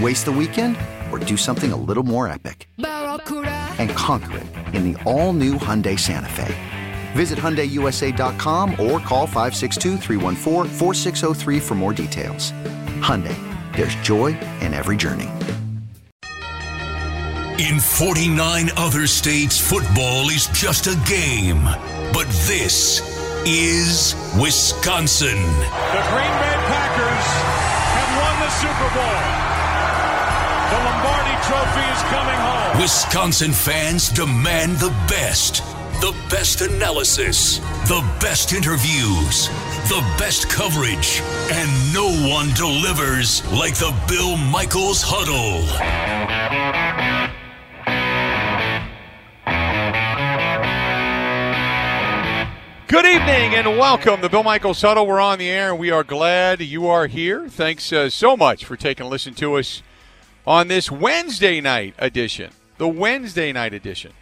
Waste the weekend or do something a little more epic? And conquer it in the all-new Hyundai Santa Fe. Visit HyundaiUSA.com or call 562 for more details. Hyundai, there's joy in every journey. In 49 other states, football is just a game. But this is Wisconsin. The Green Bay Packers have won the Super Bowl. The Lombardi Trophy is coming home. Wisconsin fans demand the best. The best analysis, the best interviews, the best coverage, and no one delivers like the Bill Michaels Huddle. Good evening and welcome to Bill Michaels Huddle. We're on the air and we are glad you are here. Thanks uh, so much for taking a listen to us on this Wednesday night edition, the Wednesday night edition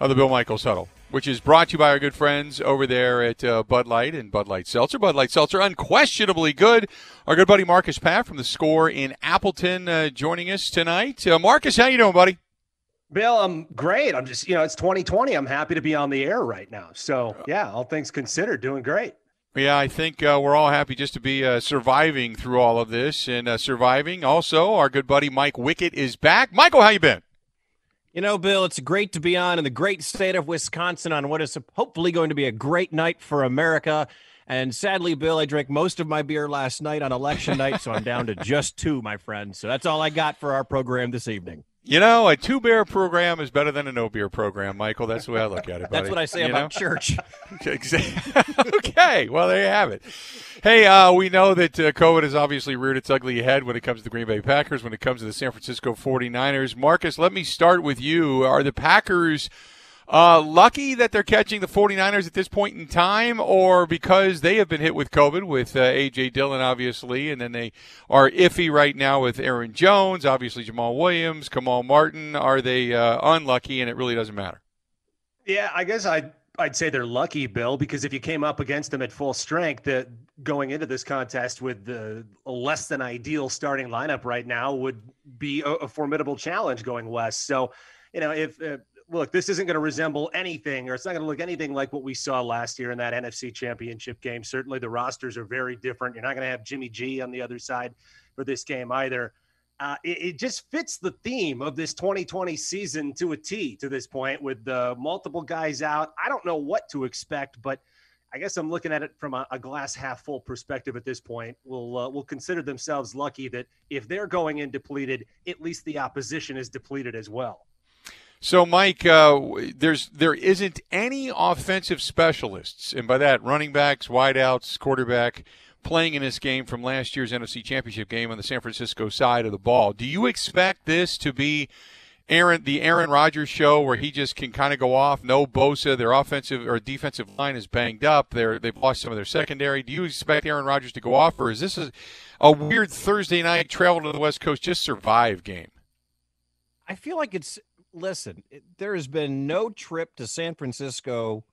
of the Bill Michaels Huddle, which is brought to you by our good friends over there at uh, Bud Light and Bud Light Seltzer. Bud Light Seltzer, unquestionably good. Our good buddy Marcus Paff from the Score in Appleton uh, joining us tonight. Uh, Marcus, how you doing, buddy? Bill, I'm great. I'm just, you know, it's 2020. I'm happy to be on the air right now. So, yeah, all things considered, doing great. Yeah, I think uh, we're all happy just to be uh, surviving through all of this and uh, surviving. Also, our good buddy Mike Wickett is back. Michael, how you been? You know, Bill, it's great to be on in the great state of Wisconsin on what is hopefully going to be a great night for America. And sadly, Bill, I drank most of my beer last night on election night, so I'm down to just two, my friend. So that's all I got for our program this evening. You know, a two beer program is better than a no beer program, Michael. That's the way I look at it. Buddy. That's what I say you about know? church. okay, well there you have it. Hey, uh, we know that uh, COVID has obviously reared its ugly head when it comes to the Green Bay Packers, when it comes to the San Francisco 49ers. Marcus, let me start with you. Are the Packers uh, lucky that they're catching the 49ers at this point in time, or because they have been hit with COVID with uh, A.J. Dillon, obviously, and then they are iffy right now with Aaron Jones, obviously Jamaal Williams, Kamal Martin. Are they uh, unlucky and it really doesn't matter? Yeah, I guess I'd, I'd say they're lucky, Bill, because if you came up against them at full strength, that going into this contest with the less than ideal starting lineup right now would be a, a formidable challenge going west. So, you know, if look, this isn't going to resemble anything, or it's not going to look anything like what we saw last year in that NFC Championship game. Certainly, the rosters are very different. You're not going to have Jimmy G on the other side for this game either. Uh, it, it, just fits the theme of this 2020 season to a T to this point with uh, multiple guys out. I don't know what to expect, but I guess I'm looking at it from a, a glass half full perspective at this point. We'll uh, we'll consider themselves lucky that if they're going in depleted, at least the opposition is depleted as well. So, Mike, uh, there's there isn't any offensive specialists, and by that, running backs, wideouts, quarterback, playing in this game from last year's NFC Championship game on the San Francisco side of the ball. Do you expect this to be Aaron the Aaron Rodgers show where he just can kind of go off? No Bosa, their offensive or defensive line is banged up. They're they've lost some of their secondary. Do you expect Aaron Rodgers to go off, or is this a, a weird Thursday night travel to the West Coast just survive game? I feel like it's listen, there has been no trip to San Francisco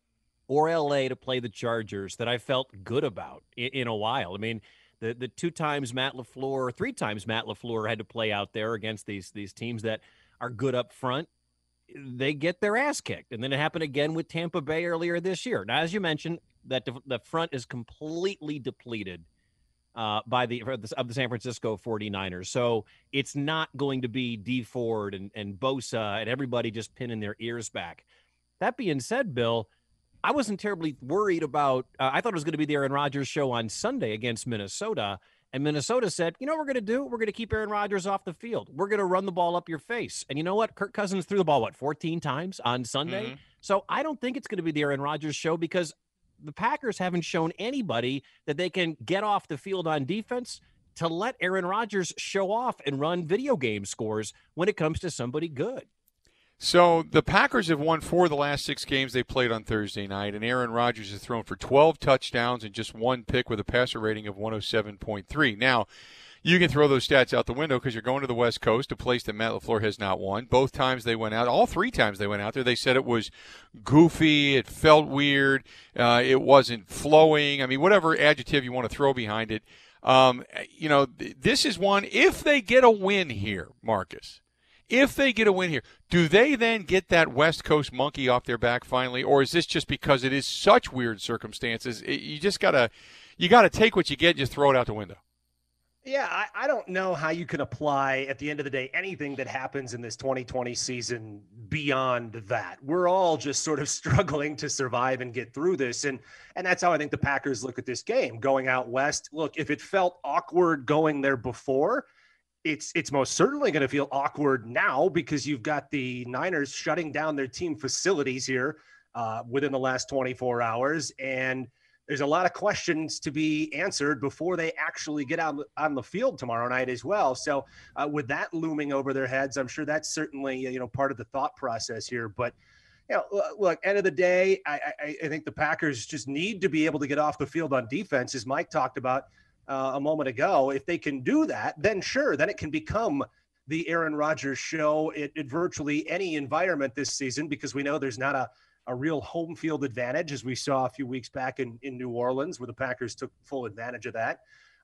or LA to play the Chargers that I felt good about in, in, a while. I mean, the the two times Matt LaFleur, three times Matt LaFleur had to play out there against these these teams that are good up front, they get their ass kicked. And then it happened again with Tampa Bay earlier this year. Now, as you mentioned, that the, the front is completely depleted uh, by the of the San Francisco 49ers. So it's not going to be Dee Ford and, and Bosa and everybody just pinning their ears back. That being said, Bill, I wasn't terribly worried about. Uh, I thought it was going to be the Aaron Rodgers show on Sunday against Minnesota. And Minnesota said, you know what we're going to do? We're going to keep Aaron Rodgers off the field. We're going to run the ball up your face. And you know what? Kirk Cousins threw the ball, what, 14 times on Sunday? Mm-hmm. So I don't think it's going to be the Aaron Rodgers show because the Packers haven't shown anybody that they can get off the field on defense to let Aaron Rodgers show off and run video game scores when it comes to somebody good. So the Packers have won four of the last six games they played on Thursday night, and Aaron Rodgers has thrown for 12 touchdowns and just one pick with a passer rating of 107.3. Now, you can throw those stats out the window because you're going to the West Coast, a place that Matt LaFleur has not won. Both times they went out, all three times they went out there, they said it was goofy, it felt weird, uh, it wasn't flowing. I mean, whatever adjective you want to throw behind it. Um, you know, th- this is one, if they get a win here, Marcus, if they get a win here, do they then get that West Coast monkey off their back finally, or is this just because it is such weird circumstances? It, you just gotta, you gotta take what you get, and just throw it out the window. Yeah, I, I, don't know how you can apply at the end of the day anything that happens in this 2020 season beyond that. We're all just sort of struggling to survive and get through this. And and that's how I think the Packers look at this game. Going out west, look, if it felt awkward going there before, it's it's most certainly going to feel awkward now because you've got the Niners shutting down their team facilities here uh, within the last 24 hours. And there's a lot of questions to be answered before they actually get out on the field tomorrow night as well. So, uh, with that looming over their heads, I'm sure that's certainly you know part of the thought process here. But you know, look, end of the day, I, I, I think the Packers just need to be able to get off the field on defense, as Mike talked about uh, a moment ago. If they can do that, then sure, then it can become the Aaron Rodgers show in virtually any environment this season because we know there's not a a real home field advantage, as we saw a few weeks back in, in New Orleans, where the Packers took full advantage of that.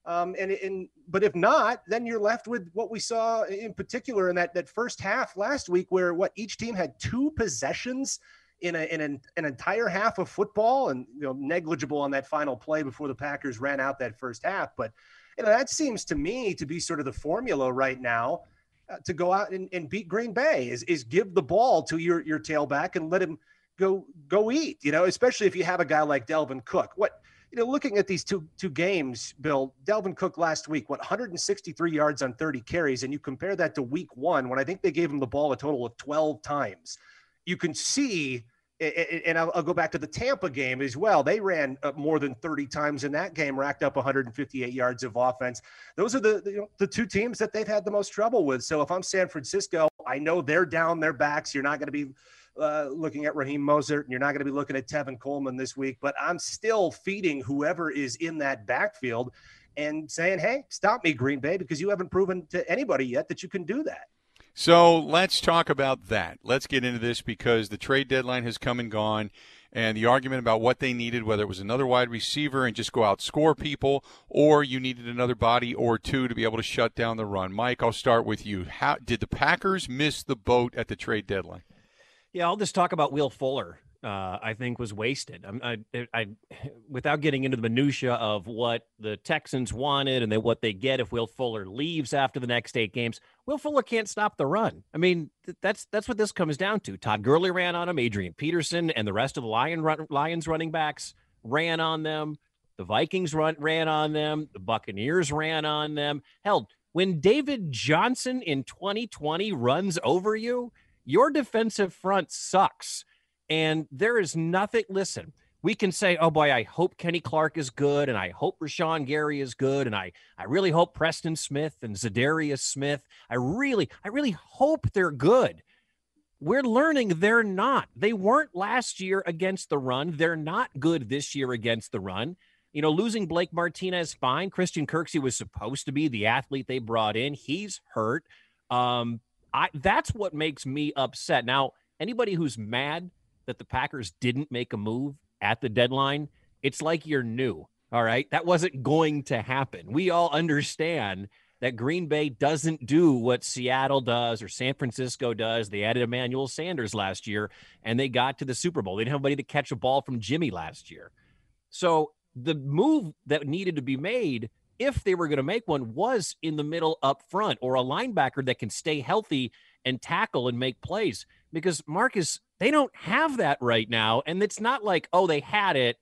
Um, and, and but if not, then you're left with what we saw in particular in that that first half last week, where what each team had two possessions in, a, in an, an entire half of football, and you know negligible on that final play before the Packers ran out that first half. But you know that seems to me to be sort of the formula right now. Uh, to go out and, and beat Green Bay is is give the ball to your your tailback and let him go go eat. You know, especially if you have a guy like Dalvin Cook. What you know, looking at these two two games, Bill Dalvin Cook last week, what 163 yards on 30 carries, and you compare that to Week One when I think they gave him the ball a total of 12 times. You can see. And I'll, go back to the Tampa game as well. They ran more than 30 times in that game, racked up 158 yards of offense. Those are the you know, the two teams that they've had the most trouble with. So if I'm San Francisco, I know they're down their backs. You're not going to be uh, looking at Raheem Mostert, and you're not going to be looking at Tevin Coleman this week. But I'm still feeding whoever is in that backfield and saying, "Hey, stop me, Green Bay, because you haven't proven to anybody yet that you can do that." So let's talk about that. Let's get into this because the trade deadline has come and gone and the argument about what they needed, whether it was another wide receiver and just go out score people, or you needed another body or two to be able to shut down the run. Mike, I'll start with you. How did the Packers miss the boat at the trade deadline? Yeah, I'll just talk about Will Fuller. Uh, I think was wasted. I, I, I, without getting into the minutia of what the Texans wanted and then what they get if Will Fuller leaves after the next eight games. Will Fuller can't stop the run. I mean, th- that's that's what this comes down to. Todd Gurley ran on him. Adrian Peterson and the rest of the Lion run, Lions running backs ran on them. The Vikings run ran on them. The Buccaneers ran on them. Hell, when David Johnson in 2020 runs over you your defensive front sucks. And there is nothing, listen, we can say, oh boy, I hope Kenny Clark is good, and I hope Rashan Gary is good, and I, I really hope Preston Smith and Za'Darius Smith. I really, I really hope they're good. We're learning they're not. They weren't last year against the run. They're not good this year against the run. You know, losing Blake Martinez, fine. Christian Kirksey was supposed to be the athlete they brought in. He's hurt. Um, I that's what makes me upset. Now, anybody who's mad that the Packers didn't make a move at the deadline, it's like you're new. All right. That wasn't going to happen. We all understand that Green Bay doesn't do what Seattle does or San Francisco does. They added Emmanuel Sanders last year and they got to the Super Bowl. They didn't have anybody to catch a ball from Jimmy last year. So the move that needed to be made if they were going to make one, was in the middle up front or a linebacker that can stay healthy and tackle and make plays. Because Marcus, they don't have that right now. And it's not like, oh, they had it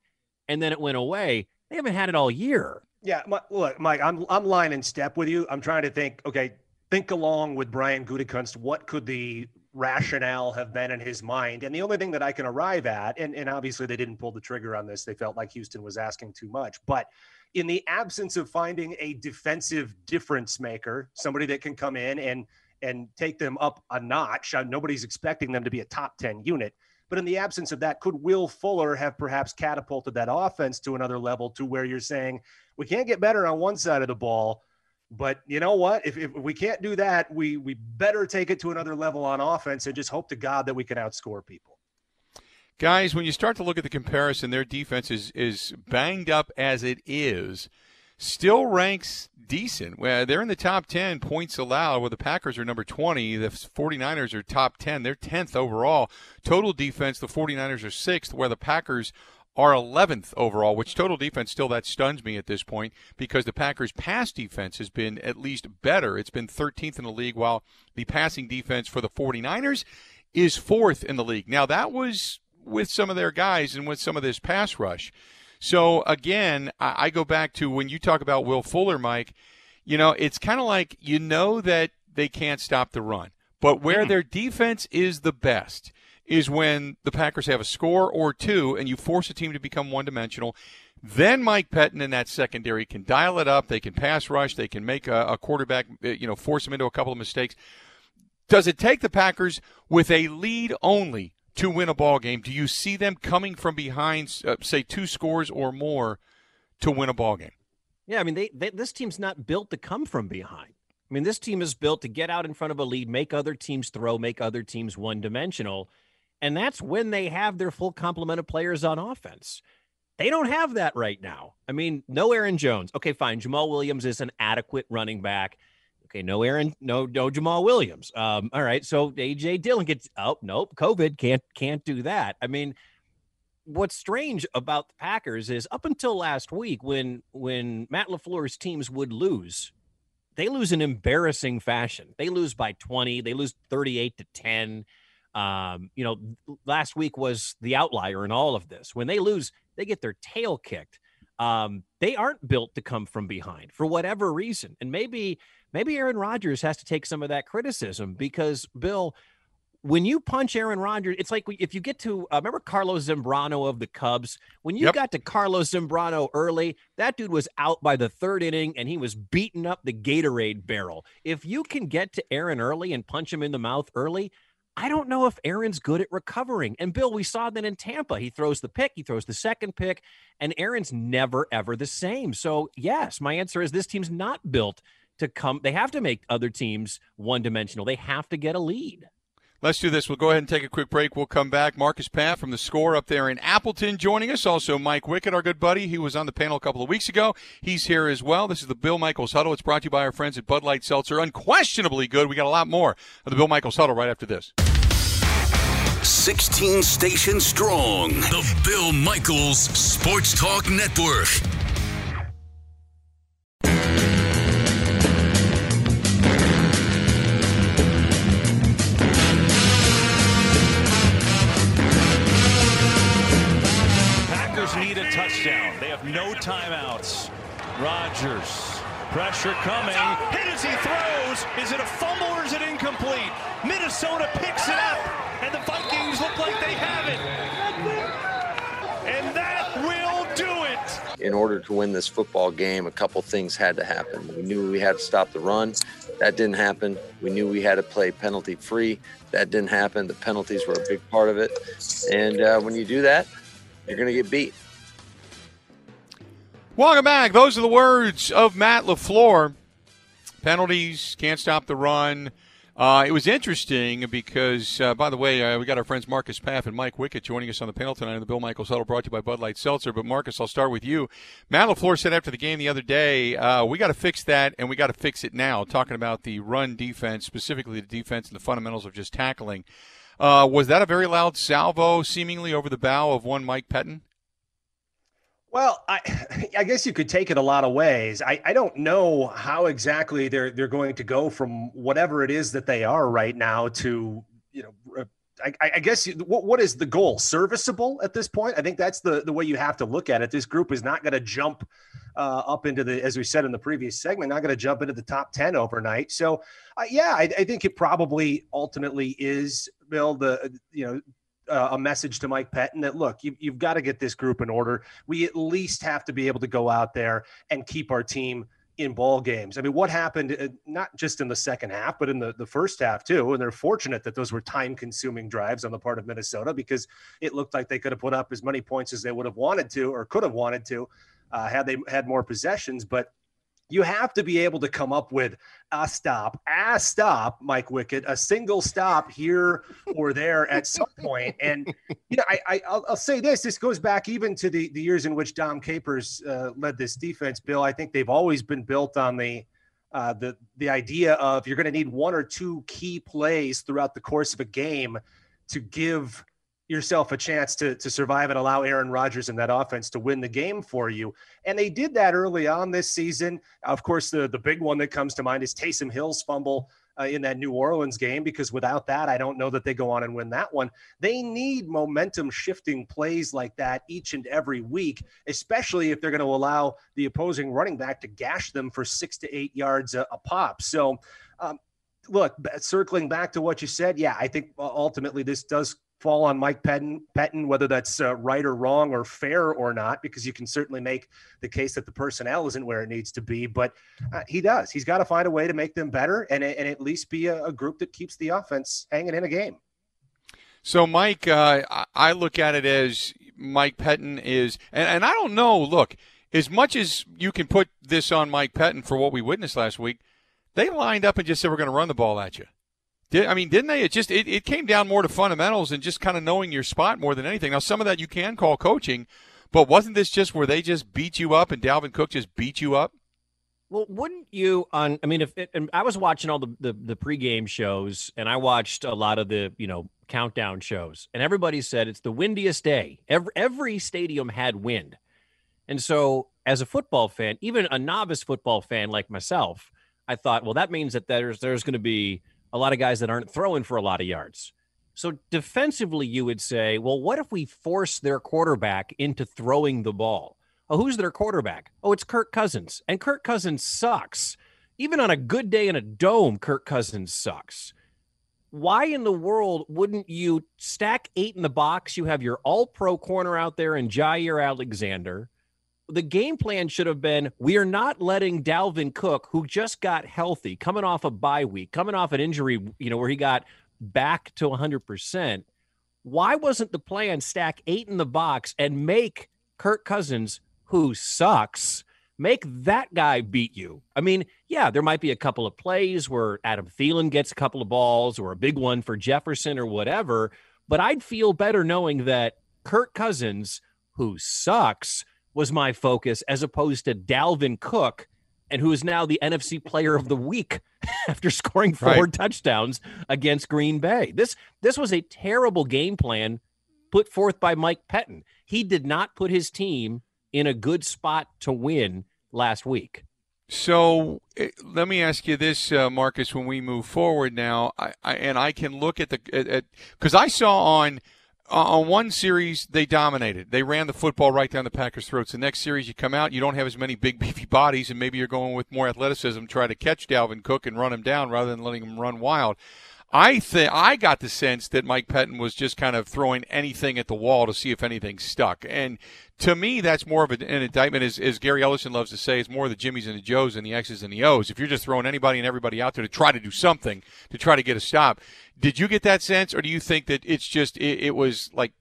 and then it went away. They haven't had it all year. Yeah, look, Mike, I'm I'm line in step with you. I'm trying to think. Okay, think along with Brian Gutekunst. What could the rationale have been in his mind? And the only thing that I can arrive at, and, and obviously they didn't pull the trigger on this. They felt like Houston was asking too much. But in the absence of finding a defensive difference maker, somebody that can come in and and take them up a notch. Uh, nobody's expecting them to be a top 10 unit. But in the absence of that, could Will Fuller have perhaps catapulted that offense to another level to where you're saying we can't get better on one side of the ball? But you know what? If, if we can't do that, we we better take it to another level on offense and just hope to God that we can outscore people. Guys, when you start to look at the comparison, their defense is, is banged up as it is still ranks decent. Well, they're in the top 10 points allowed, where the Packers are number 20. The 49ers are top 10. They're 10th overall. Total defense, the 49ers are 6th, where the Packers are 11th overall, which total defense still that stuns me at this point because the Packers' pass defense has been at least better. It's been 13th in the league, while the passing defense for the 49ers is fourth in the league. Now, that was with some of their guys and with some of this pass rush. So again, I, I go back to when you talk about Will Fuller, Mike. You know, it's kind of like you know that they can't stop the run, but where mm. their defense is the best is when the Packers have a score or two and you force a team to become one dimensional. Then Mike Pettine in that secondary can dial it up. They can pass rush. They can make a, a quarterback, uh, you know, force him into a couple of mistakes. Does it take the Packers with a lead only to win a ball game? Do you see them coming from behind, uh, say two scores or more, to win a ball game? Yeah, I mean, they, they, this team's not built to come from behind. I mean, this team is built to get out in front of a lead, make other teams throw, make other teams one dimensional, and that's when they have their full complement of players on offense. They don't have that right now. I mean, no Aaron Jones. Okay, fine. Jamaal Williams is an adequate running back. Okay, no Aaron, no no Jamaal Williams. Um, all right, so AJ Dillon gets oh nope, COVID can't can't do that. I mean, what's strange about the Packers is up until last week when when Matt LaFleur's teams would lose, they lose in embarrassing fashion. They lose by 20, they lose 38 to 10. Um, you know, last week was the outlier in all of this. When they lose, they get their tail kicked. Um, they aren't built to come from behind for whatever reason. And maybe maybe Aaron Rodgers has to take some of that criticism because Bill, when you punch Aaron Rodgers, it's like if you get to uh, remember Carlos Zambrano of the Cubs. When you yep. got to Carlos Zambrano early, that dude was out by the third inning and he was beating up the Gatorade barrel. If you can get to Aaron early and punch him in the mouth early, I don't know if Aaron's good at recovering. And Bill, we saw that in Tampa. He throws the pick, he throws the second pick, and Aaron's never ever the same. So yes, my answer is this team's not built to come. They have to make other teams one dimensional. They have to get a lead. Let's do this. We'll go ahead and take a quick break. We'll come back. Marcus Pat from the score up there in Appleton joining us. Also, Mike Wickett, our good buddy. He was on the panel a couple of weeks ago. He's here as well. This is the Bill Michaels Huddle. It's brought to you by our friends at Bud Light Seltzer. Unquestionably good. We got a lot more of the Bill Michaels Huddle right after this. 16 stations strong. The Bill Michaels Sports Talk Network. Rodgers. Pressure coming. Hit as he throws. Is it a fumble or is it incomplete? Minnesota picks it up, and the Vikings look like they have it. And that will do it. In order to win this football game, a couple things had to happen. We knew we had to stop the run. That didn't happen. We knew we had to play penalty free. That didn't happen. The penalties were a big part of it. And uh, when you do that, you're going to get beat. Welcome back. Those are the words of Matt LaFleur. Penalties, can't stop the run. Uh, it was interesting because, uh, by the way, uh, we got our friends Marcus Paff and Mike Wickett joining us on the panel tonight on the Bill Michaels Huddle brought to you by Bud Light Seltzer. But, Marcus, I'll start with you. Matt LaFleur said after the game the other day, uh, we got to fix that and we got to fix it now, talking about the run defense, specifically the defense and the fundamentals of just tackling. Uh, was that a very loud salvo, seemingly over the bow of one Mike Pettine? Well, I, I guess you could take it a lot of ways. I, I don't know how exactly they're they're going to go from whatever it is that they are right now to you know. I, I guess what what is the goal? Serviceable at this point. I think that's the the way you have to look at it. This group is not going to jump uh, up into the, as we said in the previous segment, not going to jump into the top ten overnight. So, uh, yeah, I, I think it probably ultimately is Bill the you know uh, a message to Mike Pettine that look, you, you've got to get this group in order. We at least have to be able to go out there and keep our team in ball games. I mean, what happened uh, not just in the second half, but in the, the first half too. And they're fortunate that those were time consuming drives on the part of Minnesota because it looked like they could have put up as many points as they would have wanted to or could have wanted to uh, had they had more possessions. But you have to be able to come up with a stop, a stop, Mike Wickett, a single stop here or there at some point. And you know, I, I will say this: this goes back even to the the years in which Dom Capers uh, led this defense. Bill, I think they've always been built on the uh, the the idea of you're going to need one or two key plays throughout the course of a game to give yourself a chance to, to survive and allow Aaron Rodgers and that offense to win the game for you. And they did that early on this season. Of course, the, the big one that comes to mind is Taysom Hill's fumble uh, in that New Orleans game, because without that, I don't know that they go on and win that one. They need momentum shifting plays like that each and every week, especially if they're going to allow the opposing running back to gash them for six to eight yards a, a pop. So, um, look, circling back to what you said, yeah, I think ultimately this does fall on Mike Pettine, Pettine whether that's uh, right or wrong or fair or not, because you can certainly make the case that the personnel isn't where it needs to be. But uh, he does. He's got to find a way to make them better and, and at least be a, a group that keeps the offense hanging in a game. So, Mike, uh, I look at it as Mike Pettine is, and, and I don't know, look, as much as you can put this on Mike Pettine for what we witnessed last week, they lined up and just said, we're going to run the ball at you. Did, I mean, didn't they? It just it, it came down more to fundamentals and just kind of knowing your spot more than anything. Now, some of that you can call coaching, but wasn't this just where they just beat you up and Dalvin Cook just beat you up? Well, wouldn't you on? I mean, if it, and I was watching all the, the the pregame shows, and I watched a lot of the you know countdown shows, and everybody said it's the windiest day. Every every stadium had wind, and so as a football fan, even a novice football fan like myself, I thought, well, that means that there's there's going to be a lot of guys that aren't throwing for a lot of yards. So defensively, you would say, well, what if we force their quarterback into throwing the ball? Oh, who's their quarterback? Oh, it's Kirk Cousins. And Kirk Cousins sucks. Even on a good day in a dome, Kirk Cousins sucks. Why in the world wouldn't you stack eight in the box? You have your all pro corner out there and Jaire Alexander the game plan should have been we are not letting Dalvin Cook, who just got healthy, coming off a bye week, coming off an injury, you know, where he got back to 100%. Why wasn't the plan stack eight in the box and make Kirk Cousins, who sucks, make that guy beat you? I mean, yeah, there might be a couple of plays where Adam Thielen gets a couple of balls or a big one for Jefferson or whatever, but I'd feel better knowing that Kirk Cousins, who sucks, was my focus as opposed to Dalvin Cook, and who is now the NFC Player of the Week after scoring four right. touchdowns against Green Bay. This this was a terrible game plan put forth by Mike Pettine. He did not put his team in a good spot to win last week. So eh, let me ask you this, uh, Marcus. When we move forward now, I, I, and I can look at the because I saw on Uh, on one series they dominated. They ran the football right down the Packers' throats. The next series you come out, you don't have as many big beefy bodies, and maybe you're going with more athleticism, try to catch Dalvin Cook and run him down rather than letting him run wild. I think I got the sense that Mike Pettine was just kind of throwing anything at the wall to see if anything stuck. And to me, that's more of an indictment, as, as Gary Ellerson loves to say, it's more the Jimmies and the Joes and the X's and the O's. If you're just throwing anybody and everybody out there to try to do something, to try to get a stop, did you get that sense, or do you think that it's just it, it was like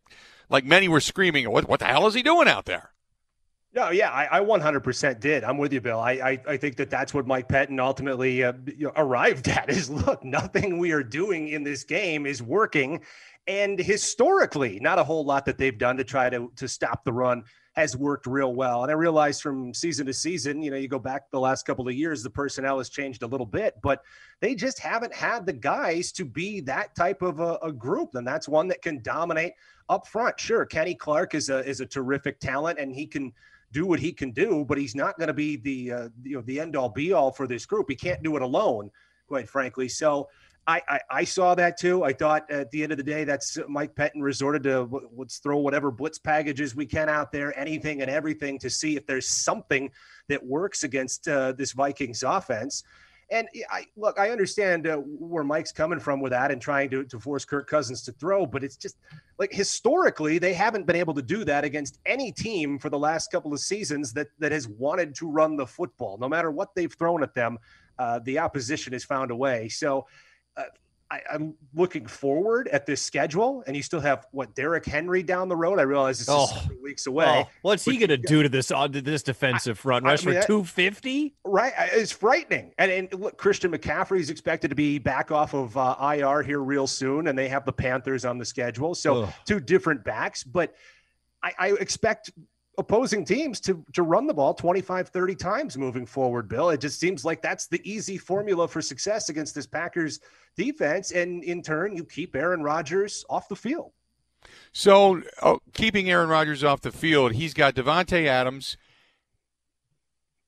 like many were screaming, "What what the hell is he doing out there?" No, yeah, I, I 100% did. I'm with you, Bill. I, I, I think that that's what Mike Pettine ultimately uh, arrived at is look, nothing we are doing in this game is working. And historically, not a whole lot that they've done to try to, to stop the run has worked real well. And I realize from season to season, you know, you go back the last couple of years, the personnel has changed a little bit, but they just haven't had the guys to be that type of a, a group. And that's one that can dominate up front. Sure, Kenny Clark is a is a terrific talent and he can do what he can do, but he's not going to be the uh, you know the end all be all for this group. He can't do it alone, quite frankly. So I, I, I saw that too. I thought at the end of the day, that's Mike Pettine resorted to let's throw whatever blitz packages we can out there, anything and everything to see if there's something that works against uh, this Vikings offense. And I look, I understand uh, where Mike's coming from with that and trying to, to force Kirk Cousins to throw, but it's just like historically, they haven't been able to do that against any team for the last couple of seasons that that has wanted to run the football. No matter what they've thrown at them, uh, the opposition has found a way. So uh, I, am looking forward at this schedule, and you still have what Derrick Henry down the road. I realize it's oh, weeks away. Oh, what's he going to do to this uh, to this defensive front? Rush I mean, for two fifty? Right, it's frightening. And, and look, Christian McCaffrey is expected to be back off of uh, IR here real soon, and they have the Panthers on the schedule. So Ugh. two different backs, but I, I expect opposing teams to to run the ball 25 30 times moving forward bill it just seems like that's the easy formula for success against this packers defense and in turn you keep aaron rodgers off the field so oh, keeping aaron rodgers off the field he's got davante adams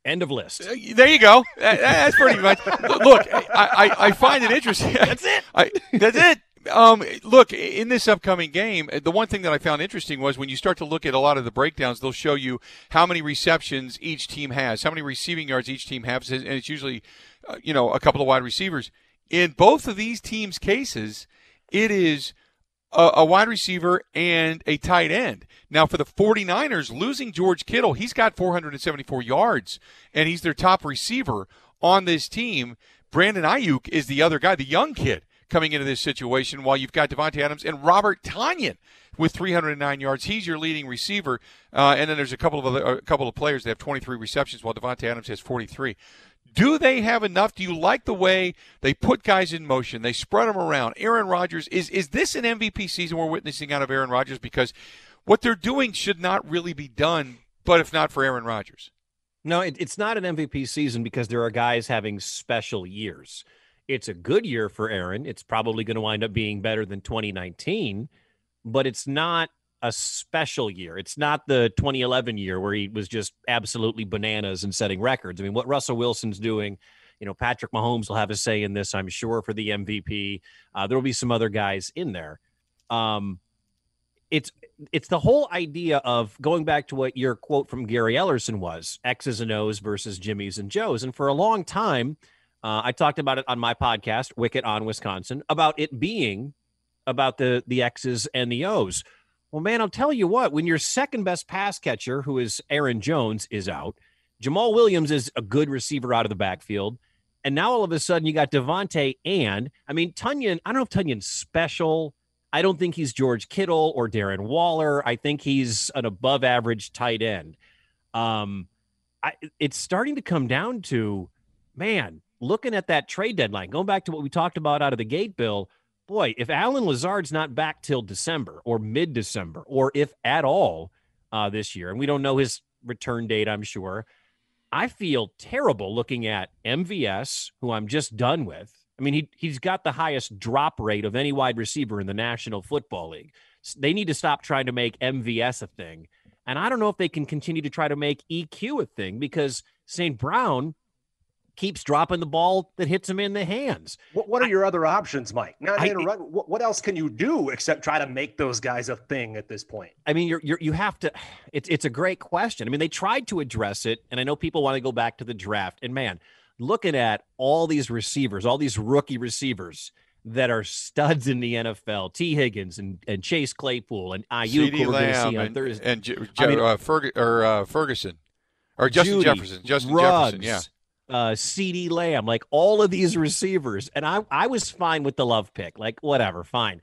End of list. Uh, there you go. That's pretty much. Look, I, I, I, find it interesting. That's it. I, that's it. Um, look, in this upcoming game, the one thing that I found interesting was when you start to look at a lot of the breakdowns, they'll show you how many receptions each team has, how many receiving yards each team has, and it's usually, uh, you know, a couple of wide receivers. In both of these teams' cases, it is a, a wide receiver and a tight end. Now, for the 49ers, losing George Kittle, he's got 474 yards, and he's their top receiver on this team. Brandon Aiyuk is the other guy, the young kid coming into this situation while you've got Davante Adams and Robert Tonyan with 309 yards. He's your leading receiver. Uh, and then there's a couple of other, a couple of players that have 23 receptions while Davante Adams has 43. Do they have enough? Do you like the way they put guys in motion? They spread them around. Aaron Rodgers is is this an MVP season we're witnessing out of Aaron Rodgers because what they're doing should not really be done, but if not for Aaron Rodgers. No, it, it's not an MVP season because there are guys having special years. It's a good year for Aaron. It's probably going to wind up being better than 2019, but it's not a special year. It's not the 2011 year where he was just absolutely bananas and setting records. I mean, what Russell Wilson's doing, you know, Patrick Mahomes will have a say in this, I'm sure, for the MVP. Uh, there will be some other guys in there. Um, it's it's the whole idea of going back to what your quote from Gary Ellerson was: X's and O's versus Jimmys and Joes. And for a long time, uh, I talked about it on my podcast, Wickett on Wisconsin, about it being about the the X's and the O's. Well, man, I'll tell you what. When your second best pass catcher, who is Aaron Jones, is out, Jamaal Williams is a good receiver out of the backfield, and now all of a sudden you got Davante and I mean Tonyan. I don't know if Tonyan's special. I don't think he's George Kittle or Darren Waller. I think he's an above average tight end. Um, I, it's starting to come down to, man, looking at that trade deadline, going back to what we talked about out of the gate, Bill, boy, if Allen Lazard's not back till December or mid December, or if at all uh, this year, and we don't know his return date, I'm sure, I feel terrible looking at MVS, who I'm just done with. I mean, he, he's got the highest drop rate of any wide receiver in the National Football League. They need to stop trying to make MVS a thing. And I don't know if they can continue to try to make EQ a thing because St. Brown keeps dropping the ball that hits him in the hands. What, what are I, your other options, Mike? Not I, what, what, else can you do except try to make those guys a thing at this point? I mean, you're, you're you have to. It's it's a great question. I mean, they tried to address it, and I know people want to go back to the draft. And man, looking at all these receivers, all these rookie receivers that are studs in the NFL, Tee Higgins and, and Chase Claypool and Aiyuk, who we're going to see on Thursday, and, and J- mean, uh, Ferg- or uh, Ferguson. Or Justin Jeudy, Jefferson. Justin Ruggs, Jefferson, yeah uh, CeeDee Lamb, like all of these receivers. And I, I was fine with the love pick, like whatever, fine.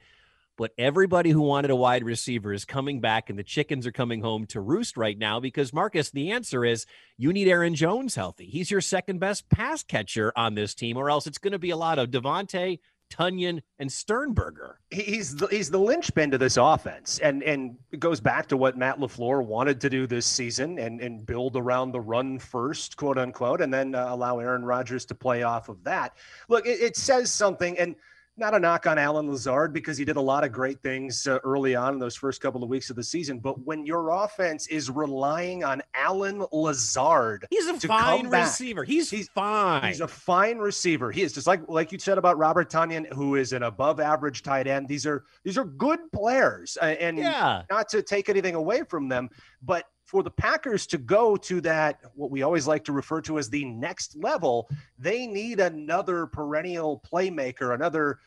But everybody who wanted a wide receiver is coming back, and the chickens are coming home to roost right now because, Marcus, the answer is you need Aaron Jones healthy. He's your second best pass catcher on this team, or else it's going to be a lot of Davante, Tonyan, and Sternberger. He's the, he's the linchpin to this offense, and and it goes back to what Matt Lafleur wanted to do this season, and and build around the run first, quote unquote, and then uh, allow Aaron Rodgers to play off of that. Look, it, it says something, and not a knock on Allen Lazard because he did a lot of great things uh, early on in those first couple of weeks of the season. But when your offense is relying on Allen Lazard. He's a fine come back. receiver. He's, He's- fine. He's a fine receiver. He is just like like you said about Robert Tonyan, who is an above average tight end. These are these are good players, uh, and yeah. not to take anything away from them, but for the Packers to go to that, what we always like to refer to as the next level, they need another perennial playmaker, another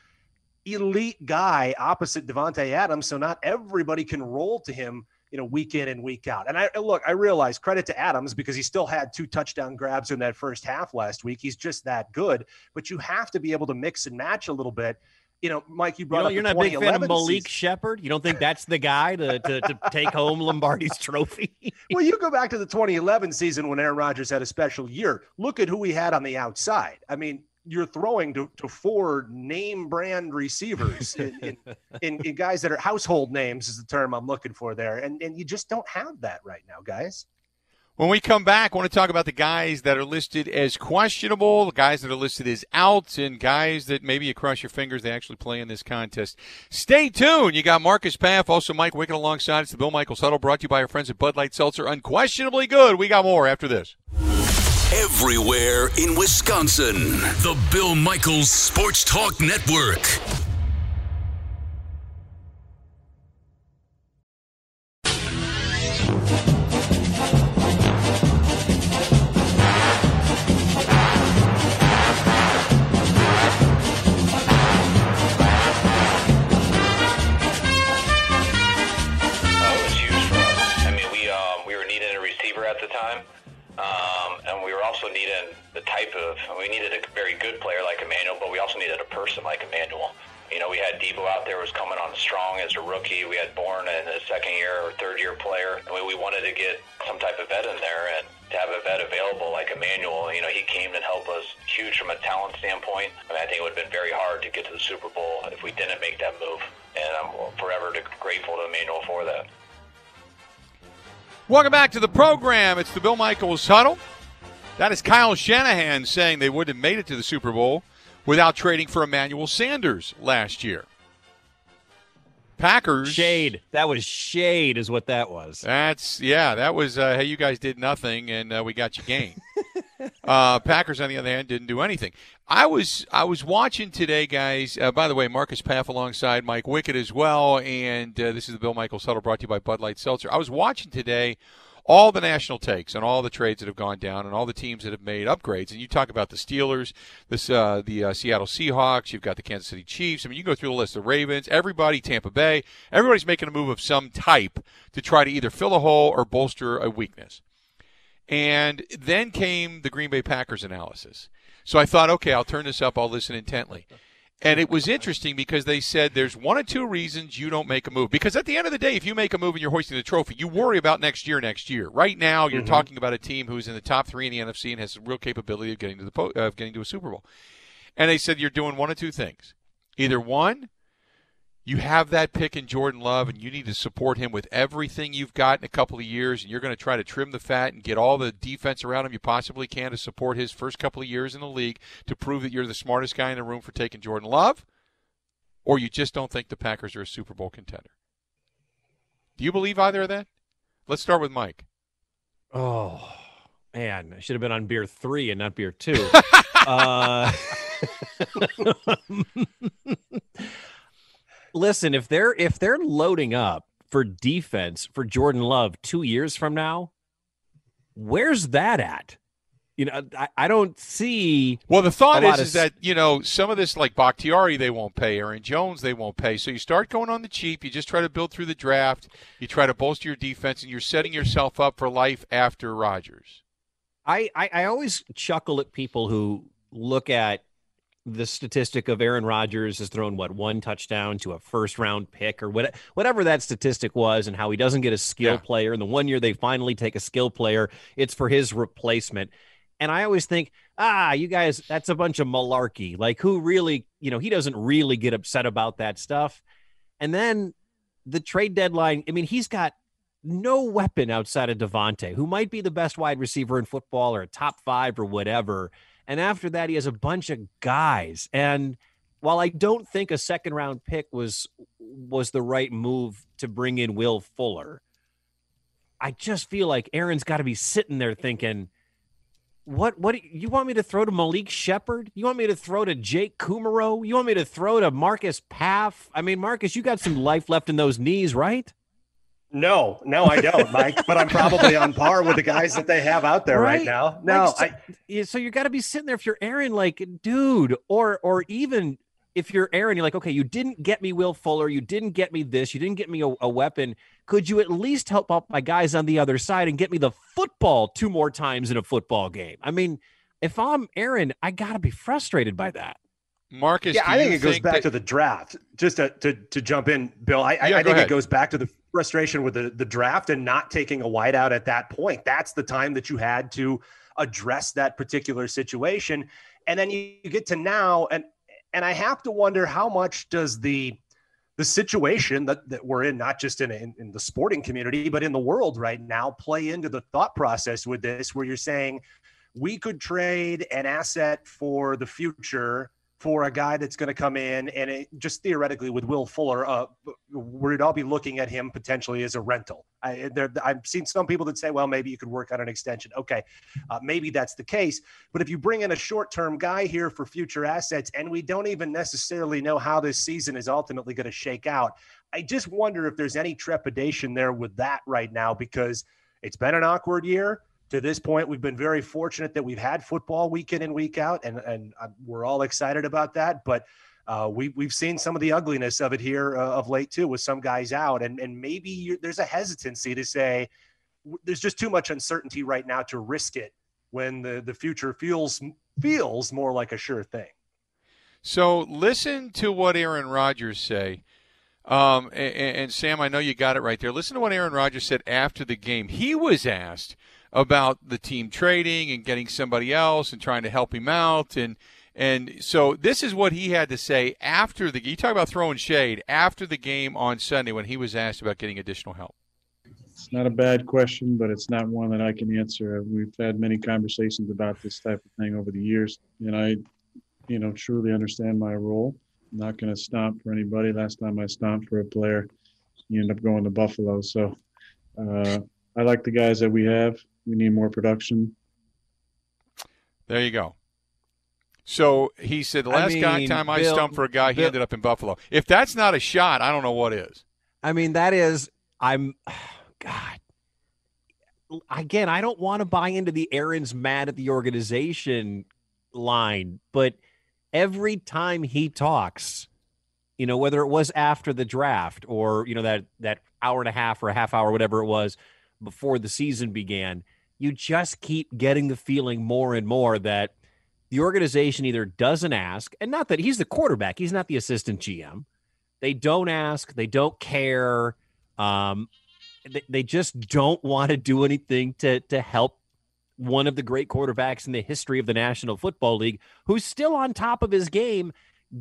elite guy opposite Davante Adams. So not everybody can roll to him, you know, week in and week out. And I look, I realize credit to Adams because he still had two touchdown grabs in that first half last week. He's just that good, but you have to be able to mix and match a little bit. You know, Mike, you You brought know, up you're not a big fan of Malik season. Shepard. You don't think that's the guy to, to, to take home Lombardi's trophy? Well, you go back to the 2011 season when Aaron Rodgers had a special year. Look at who he had on the outside. I mean, you're throwing to, to four name brand receivers in, in, in, in guys that are household names is the term I'm looking for there. And, and you just don't have that right now, guys. When we come back, I want to talk about the guys that are listed as questionable, the guys that are listed as out, and guys that maybe you cross your fingers they actually play in this contest. Stay tuned. You got Marcus Paff, also Mike Wickett alongside. It's the Bill Michaels Huddle brought to you by our friends at Bud Light Seltzer. Unquestionably good. We got more after this. Everywhere in Wisconsin. The Bill Michaels Sports Talk Network. Also needing the type of. We needed a very good player like Emmanuel, but we also needed a person like Emmanuel. You know, we had Deebo out there was coming on strong as a rookie. We had Bourne in a second year or third year player. I mean, we wanted to get some type of vet in there and to have a vet available like Emmanuel. You know, he came and helped us huge from a talent standpoint. I mean, I think it would have been very hard to get to the Super Bowl if we didn't make that move. And I'm forever grateful to Emmanuel for that. Welcome back to the program. It's the Bill Michaels Huddle. That is Kyle Shanahan saying they wouldn't have made it to the Super Bowl without trading for Emmanuel Sanders last year. Packers. Shade. That was shade, is what that was. That's yeah. That was uh, hey, you guys did nothing, and uh, we got you game. uh, Packers, on the other hand, didn't do anything. I was I was watching today, guys. Uh, by the way, Marcus Paff alongside Mike Wickett as well, and uh, this is the Bill Michael Huddle brought to you by Bud Light Seltzer. I was watching today all the national takes and all the trades that have gone down and all the teams that have made upgrades. And you talk about the Steelers, this uh, the uh, Seattle Seahawks. You've got the Kansas City Chiefs. I mean, you go through the list. The Ravens, everybody, Tampa Bay. Everybody's making a move of some type to try to either fill a hole or bolster a weakness. And then came the Green Bay Packers analysis. So I thought, okay, I'll turn this up. I'll listen intently. And it was interesting because they said there's one or two reasons you don't make a move. Because at the end of the day, if you make a move and you're hoisting the trophy, you worry about next year, next year. Right now, you're mm-hmm. talking about a team who's in the top three in the NFC and has real capability of getting to the po- of getting to a Super Bowl. And they said you're doing one of two things. Either one, you have that pick in Jordan Love, and you need to support him with everything you've got in a couple of years, and you're going to try to trim the fat and get all the defense around him you possibly can to support his first couple of years in the league to prove that you're the smartest guy in the room for taking Jordan Love, or you just don't think the Packers are a Super Bowl contender. Do you believe either of that? Let's start with Mike. Oh man, I should have been on beer three and not beer two. uh, listen, if they're if they're loading up for defense for Jordan Love two years from now, where's that at? You know, I, I don't see. Well, the thought is, of is that you know some of this, like Bakhtiari, they won't pay. Aaron Jones, they won't pay. So you start going on the cheap. You just try to build through the draft. You try to bolster your defense, and you're setting yourself up for life after Rodgers. I, I, I always chuckle at people who look at the statistic of Aaron Rodgers has thrown what one touchdown to a first round pick or what, whatever that statistic was, and how he doesn't get a skill Yeah. player. And the one year they finally take a skill player, it's for his replacement. And I always think, ah, you guys, that's a bunch of malarkey. Like, who really, you know, he doesn't really get upset about that stuff. And then the trade deadline, I mean, he's got no weapon outside of Davante, who might be the best wide receiver in football or a top five or whatever. And after that, he has a bunch of guys. And while I don't think a second round pick was was the right move to bring in Will Fuller, I just feel like Aaron's got to be sitting there thinking, what what you want me to throw to Malik Shepard? You want me to throw to Jake Kumerow? You want me to throw to Marcus Paff? I mean, Marcus, you got some life left in those knees, right? No, no, I don't, Mike. but I'm probably on par with the guys that they have out there right, right now. No, like, so, I, so you got to be sitting there if you're Aaron, like, dude, or or even if you're Aaron, you're like, okay, you didn't get me Will Fuller, you didn't get me this, you didn't get me a, a, weapon. Could you at least help out my guys on the other side and get me the football two more times in a football game? I mean, if I'm Aaron, I gotta be frustrated by that. Marcus, yeah, I think it goes back that... to the draft. Just to to, to jump in, Bill, I, yeah, I think ahead. it goes back to the frustration with the, the draft and not taking a wideout at that point. That's the time that you had to address that particular situation. And then you, you get to now, and and I have to wonder how much does the the situation that, that we're in, not just in, in, in the sporting community, but in the world right now, play into the thought process with this, where you're saying we could trade an asset for the future for a guy that's going to come in and it, just theoretically with Will Fuller, uh, we'd all be looking at him potentially as a rental. I, have seen some people that say, well, maybe you could work on an extension. Okay, uh, maybe that's the case. But if you bring in a short term guy here for future assets and we don't even necessarily know how this season is ultimately going to shake out, I just wonder if there's any trepidation there with that right now because it's been an awkward year to this point, we've been very fortunate that we've had football week in and week out, and and uh, we're all excited about that. But uh, we we've seen some of the ugliness of it here uh, of late too, with some guys out, and and maybe there's a hesitancy to say there's just too much uncertainty right now to risk it when the the future feels feels more like a sure thing. So listen to what Aaron Rodgers say. Um, and, and Sam, I know you got it right there. Listen to what Aaron Rodgers said after the game. He was asked about the team trading and getting somebody else and trying to help him out and and so this is what he had to say after the you talk about throwing shade after the game on Sunday when he was asked about getting additional help. It's not a bad question, but it's not one that I can answer. We've had many conversations about this type of thing over the years, and I, you know, truly understand my role. I'm not going to stomp for anybody. Last time I stomped for a player, he ended up going to Buffalo. So uh, I like the guys that we have. We need more production. There you go. So he said the last I mean, guy, time I stumped for a guy, he ended up in Buffalo. If that's not a shot, I don't know what is. I mean, that is. I'm. God. Again, I don't want to buy into the Aaron's mad at the organization line, but every time he talks, you know, whether it was after the draft or you know that that hour and a half or a half hour, whatever it was, before the season began, you just keep getting the feeling more and more that the organization either doesn't ask, and not that he's the quarterback, he's not the assistant GM. They don't ask, they don't care. Um, they, they just don't want to do anything to to help one of the great quarterbacks in the history of the National Football League, who's still on top of his game,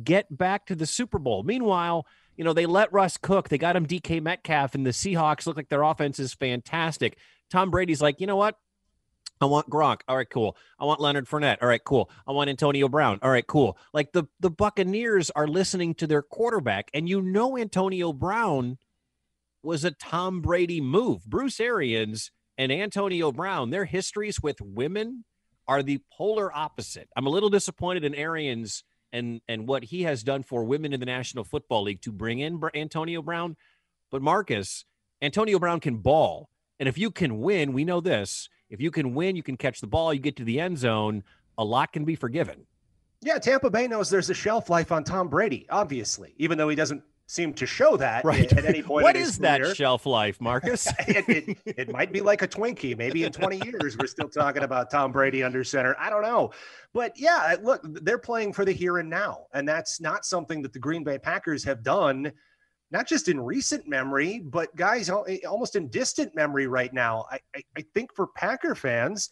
get back to the Super Bowl. Meanwhile, you know, they let Russ cook. They got him DK Metcalf, and the Seahawks look like their offense is fantastic. Tom Brady's like, you know what? I want Gronk. All right, cool. I want Leonard Fournette. All right, cool. I want Antonio Brown. All right, cool. Like the the Buccaneers are listening to their quarterback, and you know Antonio Brown was a Tom Brady move. Bruce Arians and Antonio Brown, their histories with women are the polar opposite. I'm a little disappointed in Arians and and what he has done for women in the National Football League to bring in Antonio Brown. But Marcus, Antonio Brown can ball. And if you can win, we know this. If you can win, you can catch the ball, you get to the end zone, a lot can be forgiven. Yeah, Tampa Bay knows there's a shelf life on Tom Brady, obviously, even though he doesn't seem to show that right. at any point. what is that shelf life, Marcus? it, it, it, might be like a Twinkie. Maybe in 20 years, we're still talking about Tom Brady under center. I don't know. But yeah, look, they're playing for the here and now. And that's not something that the Green Bay Packers have done, not just in recent memory, but guys, almost in distant memory right now. I, I, I think for Packer fans,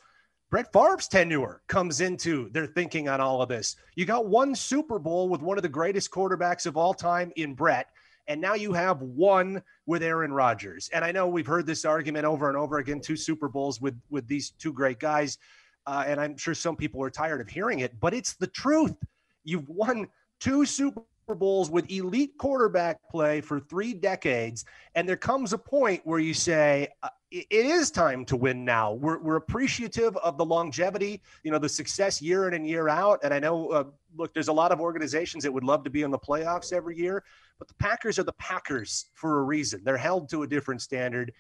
Brett Favre's tenure comes into their thinking on all of this. You got one Super Bowl with one of the greatest quarterbacks of all time in Brett, and now you have one with Aaron Rodgers. And I know we've heard this argument over and over again: two Super Bowls with with these two great guys, uh, and I'm sure some people are tired of hearing it, but it's the truth. You've won two Super Bowls with elite quarterback play for three decades. And there comes a point where you say, uh, it is time to win now. We're, we're appreciative of the longevity, you know, the success year in and year out. And I know, uh, look, there's a lot of organizations that would love to be in the playoffs every year, but the Packers are the Packers for a reason. They're held to a different standard.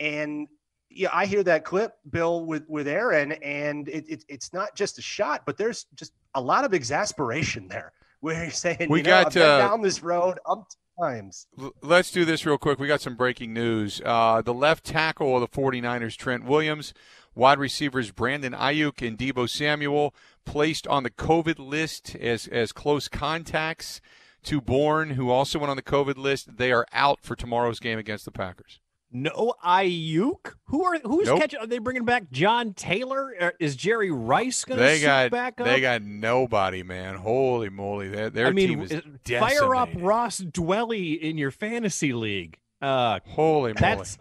And yeah, I hear that clip, Bill, with with Aaron, and it, it, it's not just a shot, but there's just a lot of exasperation there where you're saying, we you know, got been uh, down this road up times. Let's do this real quick. We got some breaking news. Uh, the left tackle of the 49ers, Trent Williams, wide receivers Brandon Aiyuk and Deebo Samuel, placed on the COVID list as, as close contacts to Bourne, who also went on the COVID list. They are out for tomorrow's game against the Packers. No Aiyuk. Who are who's Nope. catching? Are they bringing back John Taylor? Is Jerry Rice going to They got back up? they got nobody, man. Holy moly, their, their I mean, team is fire up. Ross Dwelley in your fantasy league. Uh, Holy moly. that's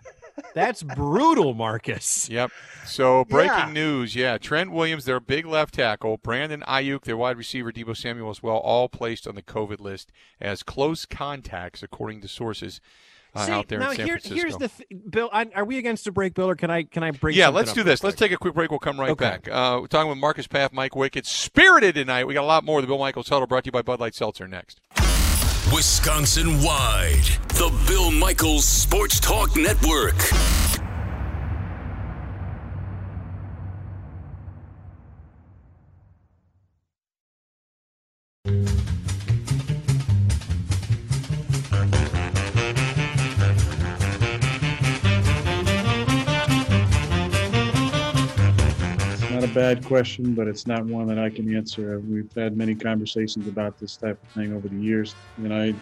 that's brutal, Marcus. Yep. So breaking Yeah. news, yeah. Trent Williams, their big left tackle, Brandon Aiyuk, their wide receiver, Deebo Samuel as well, all placed on the COVID list as close contacts, according to sources uh, See, out there now in San here, Francisco. here's the th- Bill. I, are we against a break, Bill, or can I can I bring? yeah, let's up do real this. Let's take a quick break. We'll come right Okay. back. Uh, we're talking with Marcus Paff, Mike Wickett. Spirited tonight. We got a lot more. The Bill Michaels Huddle brought to you by Bud Light Seltzer next. Wisconsin wide. The Bill Michaels Sports Talk Network. Bad question, but it's not one that I can answer. We've had many conversations about this type of thing over the years, and I,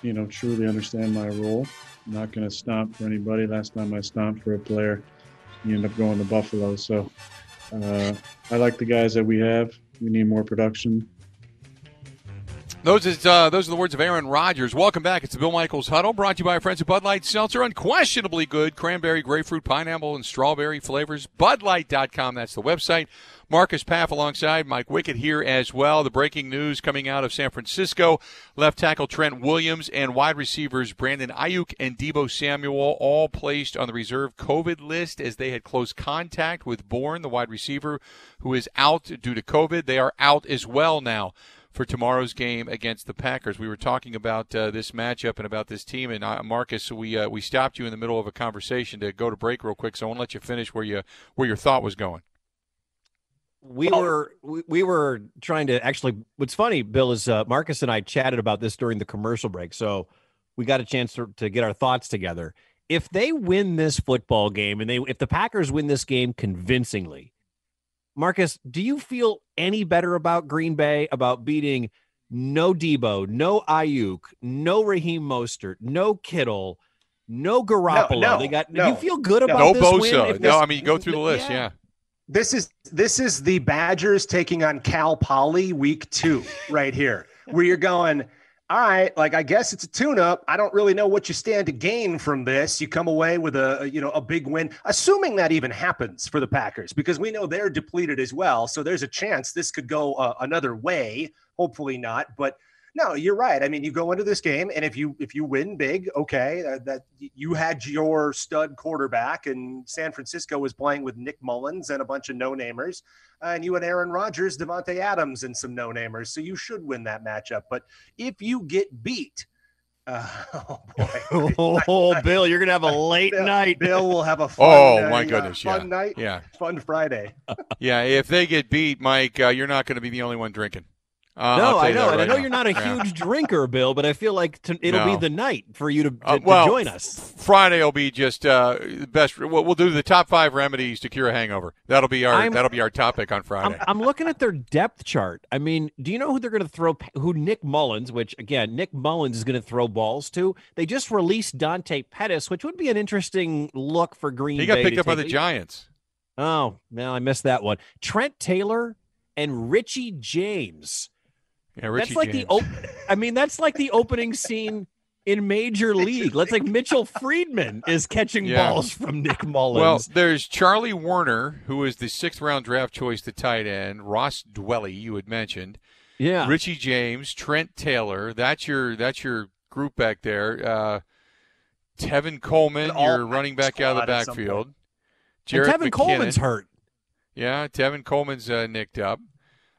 you know, truly understand my role. I'm not going to stomp for anybody. Last time I stomped for a player, he ended up going to Buffalo. So uh, I like the guys that we have. We need more production. Those is uh, those are the words of Aaron Rodgers. Welcome back. It's the Bill Michaels Huddle, brought to you by our friends at Bud Light Seltzer. Unquestionably good cranberry, grapefruit, pineapple, and strawberry flavors. BudLight.com. That's the website. Marcus Paff alongside Mike Wickett here as well. The breaking news coming out of San Francisco: left tackle Trent Williams and wide receivers Brandon Aiyuk and Deebo Samuel all placed on the reserve COVID list as they had close contact with Bourne, the wide receiver who is out due to COVID. They are out as well now for tomorrow's game against the Packers. We were talking about uh, this matchup and about this team, and uh, Marcus, we uh, we stopped you in the middle of a conversation to go to break real quick, so I want to let you finish where you where your thought was going. we were we, we were trying to actually what's funny bill is uh, marcus and i chatted about this during the commercial break so we got a chance to, to get our thoughts together if they win this football game and they if the packers win this game convincingly marcus do you feel any better about green bay about beating no deebo no aiyuk no raheem mostert no kittle no Garoppolo. no, they got. Do no, you feel good no. about No this win? Bosa. If No, I mean go through the list. Yeah. This is this is the Badgers taking on Cal Poly week two right here, where you're going. All right, like I guess it's a tune-up. I don't really know what you stand to gain from this. You come away with a you know a big win, assuming that even happens for the Packers, because we know they're depleted as well. So there's a chance this could go uh, another way. Hopefully not, but no, you're right. I mean, you go into this game, and if you if you win big, okay, uh, that you had your stud quarterback, and San Francisco was playing with Nick Mullens and a bunch of no namers, and you had Aaron Rodgers, Davante Adams, and some no namers, so you should win that matchup. But if you get beat, uh, oh boy, Oh, Bill, you're gonna have a late Bill, night. Bill will have a fun, Oh uh, my yeah, goodness. fun Yeah. night, Yeah. fun Friday. Yeah. If they get beat, Mike, uh, you're not going to be the only one drinking. Uh, no, I know, and I know now. you're not a Yeah. huge drinker, Bill, but I feel like t- it'll No. be the night for you to, to, Uh, to join us. Friday will be just uh, best. We'll, we'll do the top five remedies to cure a hangover. That'll be our I'm- that'll be our topic on Friday. I'm, I'm looking at their depth chart. I mean, do you know who they're going to throw? Who Nick Mullens, which again, Nick Mullens is going to throw balls to. They just released Dante Pettis, which would be an interesting look for Green he got Bay picked up by the Giants. Oh, no, I missed that one. Trent Taylor and Richie James. Yeah, Richie that's like James. the. Op- I mean, that's like the opening scene in Major League. Let's like Mitchell Friedman is catching Yeah. balls from Nick Mullens. Well, there's Charlie Woerner, who is the sixth round draft choice to tight end. Ross Dwelley, you had mentioned. Yeah. Richie James, Trent Taylor. That's your that's your group back there. Uh, Tevin Coleman, An all your running back out of the squad at some backfield. point. Jarrett and Tevin McKinnon. Coleman's hurt. Yeah, Tevin Coleman's uh, nicked up.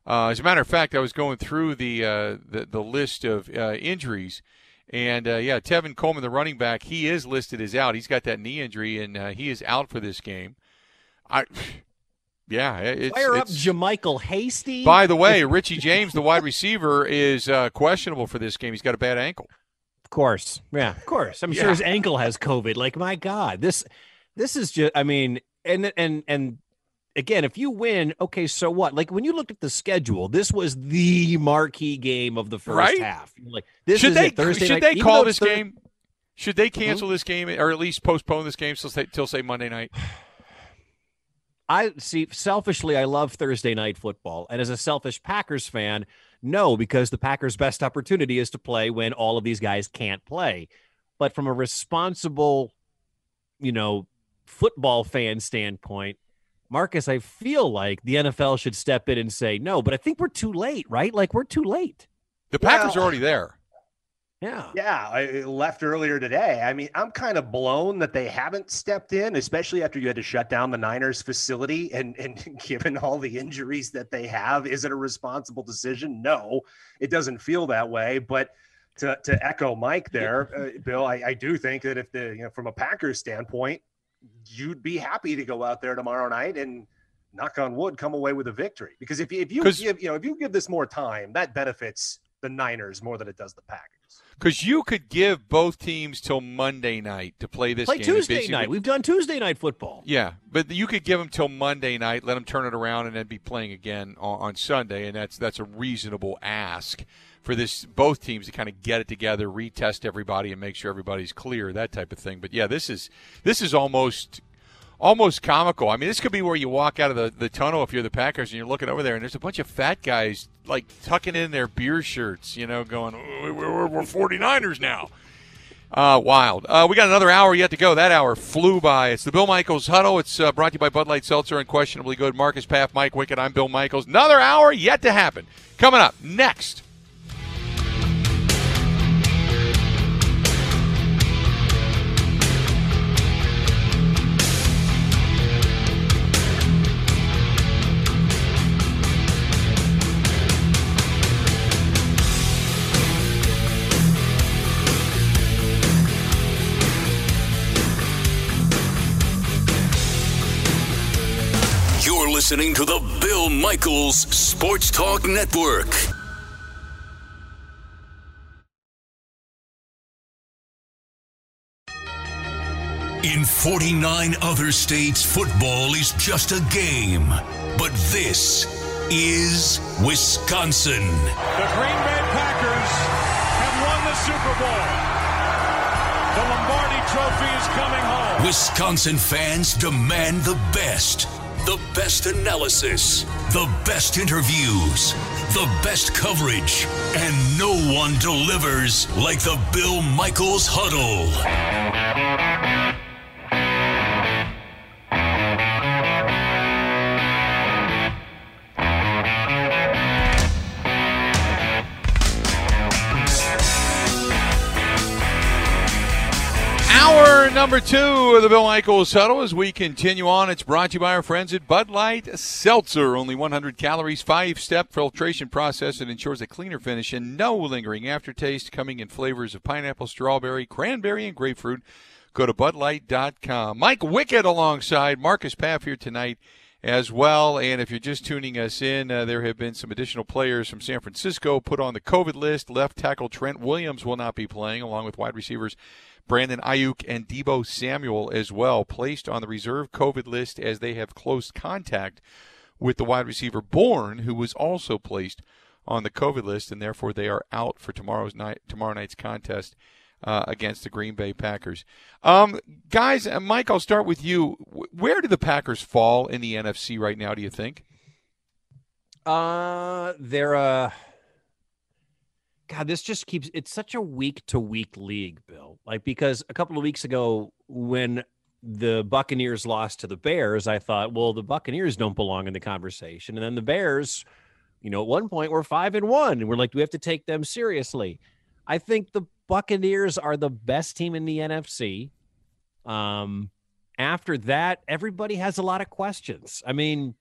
Uh, as a matter of fact, I was going through the uh, the, the list of uh, injuries, and uh, yeah, Tevin Coleman, the running back, he is listed as out. He's got that knee injury, and uh, he is out for this game. I, yeah, it's, Fire up JaMycal Hasty. By the way, Richie James, the wide receiver, is uh, questionable for this game. He's got a bad ankle. Of course. Yeah, of course. I'm Yeah. sure his ankle has COVID. Like, my God, this this is just I mean, and and and again, if you win, okay, so what? Like when you looked at the schedule, this was the marquee game of the first Right? half. You're like this should is they Thursday should night. they call this Thur- game? Should they mm-hmm. cancel this game or at least postpone this game till say, till say Monday night? I see selfishly I love Thursday night football. And as a selfish Packers fan, no, because the Packers' best opportunity is to play when all of these guys can't play. But from a responsible, you know, football fan standpoint, Marcus, I feel like the NFL should step in and say, no, but I think we're too late, right? Like we're too late. The Packers Well- are already there. Yeah. Yeah, I I left earlier today. I mean, I'm kind of blown that they haven't stepped in, especially after you had to shut down the Niners facility. And and given all the injuries that they have, is it a responsible decision? No, it doesn't feel that way. But to to echo Mike there, uh, Bill, I, I do think that if the you know from a Packers standpoint, you'd be happy to go out there tomorrow night and knock on wood, come away with a victory. Because if you if you 'Cause- give you know if you give this more time, that benefits the Niners more than it does the Packers. Because you could give both teams till Monday night to play this Play game. Tuesday Basically- night. We've done Tuesday night football. Yeah, but you could give them till Monday night, let them turn it around, and then be playing again on, on Sunday, and that's that's a reasonable ask for this both teams to kind of get it together, retest everybody, and make sure everybody's clear, that type of thing. But yeah, this is this is almost almost comical. I mean, this could be where you walk out of the, the tunnel if you're the Packers and you're looking over there, and there's a bunch of fat guys like tucking in their beer shirts, you know, going, "Oh, we're, we're, we're 49ers now. Uh, wild. Uh, we got another hour yet to go. That hour flew by. It's the Bill Michaels Huddle. It's uh, brought to you by Bud Light Seltzer unquestionably Good. Marcus Paff, Mike Wickett. I'm Bill Michaels. Another hour yet to happen. Coming up next. Listening to the Bill Michaels Sports Talk Network. In 49 other states, football is just a game. But this is Wisconsin. The Green Bay Packers have won the Super Bowl. The Lombardi Trophy is coming home. Wisconsin fans demand the best. The best analysis, the best interviews, the best coverage, and no one delivers like the Bill Michaels Huddle. Number two of the Bill Michaels Huddle as we continue on. It's brought to you by our friends at Bud Light Seltzer. Only 100 calories, five step filtration process that ensures a cleaner finish and no lingering aftertaste, coming in flavors of pineapple, strawberry, cranberry, and grapefruit. Go to budlight.com. Mike Wickett alongside Marcus Paff here tonight as well. And if you're just tuning us in, uh, there have been some additional players from San Francisco put on the COVID list. Left tackle Trent Williams will not be playing, along with wide receivers Brandon Aiyuk and Deebo Samuel as well, placed on the reserve COVID list as they have close contact with the wide receiver Bourne, who was also placed on the COVID list, and therefore they are out for tomorrow's night tomorrow night's contest uh, against the Green Bay Packers. Um, guys, uh, Mike, I'll start with you. Where do the Packers fall in the NFC right now? Do you think? Uh, they're uh, God, this just keeps. It's such a week to week league, Bill. Like because a couple of weeks ago, when the Buccaneers lost to the Bears, I thought, well, the Buccaneers don't belong in the conversation, and then the Bears You know, at one point we're five and one, and we're like, we have to take them seriously. I think the Buccaneers are the best team in the NFC. Um, after that, everybody has a lot of questions. I mean,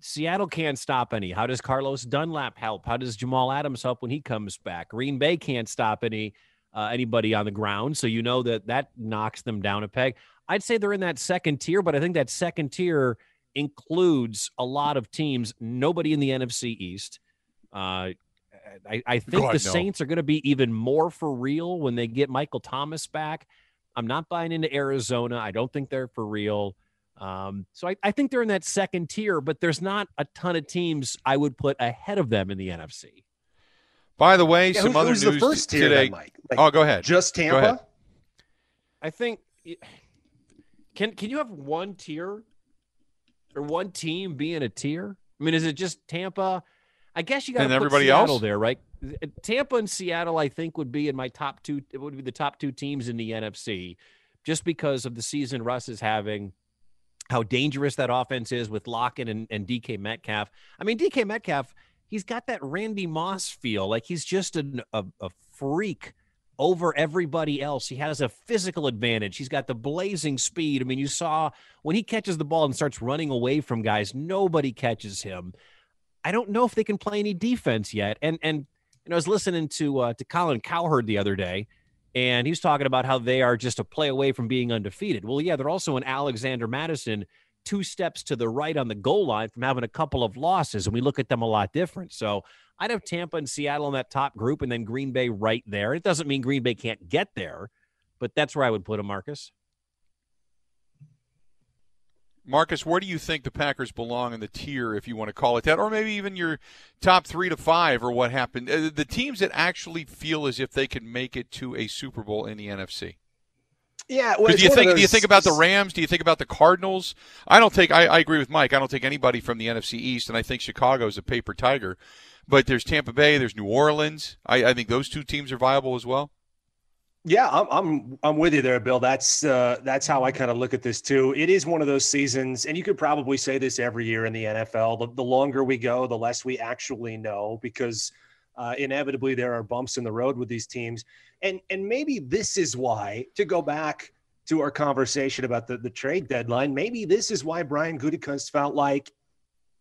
Seattle can't stop any. How does Carlos Dunlap help? How does Jamal Adams help when he comes back? Green Bay can't stop any uh, anybody on the ground, so you know that that knocks them down a peg. I'd say they're in that second tier, but I think that second tier includes a lot of teams. Nobody in the NFC East. Uh, I, I, think God, the no. Saints are going to be even more for real when they get Michael Thomas back. I'm not buying into Arizona. I don't think they're for real. Um, so I, I, think they're in that second tier, but there's not a ton of teams I would put ahead of them in the NFC. By the way, yeah, some who, other news the first tier today. Then, Mike? Like, oh, go ahead. Just Tampa. I think. Can can you have one tier or one team be in a tier? I mean, is it just Tampa? I guess you got to everybody Seattle else there, right? Tampa and Seattle, I think, would be in my top two. It would be the top two teams in the NFC, just because of the season Russ is having, how dangerous that offense is with Lockett and, and DK Metcalf. I mean, DK Metcalf, he's got that Randy Moss feel, like he's just an, a, a freak over everybody else. He has a physical advantage. He's got the blazing speed. I mean, you saw when he catches the ball and starts running away from guys, nobody catches him. I don't know if they can play any defense yet. And and you know, I was listening to uh, to Colin Cowherd the other day, and he's talking about how they are just a play away from being undefeated. Well, yeah, they're also an Alexander Mattison, two steps to the right on the goal line from having a couple of losses, and we look at them a lot different. So I'd have Tampa and Seattle in that top group, and then Green Bay right there. It doesn't mean Green Bay can't get there, but that's where I would put them, Marcus. Marcus, where do you think the Packers belong in the tier, if you want to call it that, or maybe even your top three to five, or what happened? Uh, the teams that actually feel as if they could make it to a Super Bowl in the NFC. Yeah, well, do you think those... do you think about the Rams? Do you think about the Cardinals? I don't think I, I, agree with Mike. I don't think anybody from the NFC East, and I think Chicago is a paper tiger. But there's Tampa Bay, there's New Orleans. I, I think those two teams are viable as well. Yeah, I'm I'm I'm with you there, Bill. That's uh, that's how I kind of look at this too. It is one of those seasons, and you could probably say this every year in the NFL. The, the longer we go, the less we actually know, because uh, inevitably there are bumps in the road with these teams, and and maybe this is why to go back to our conversation about the the trade deadline. Maybe this is why Brian Gutekunst felt like,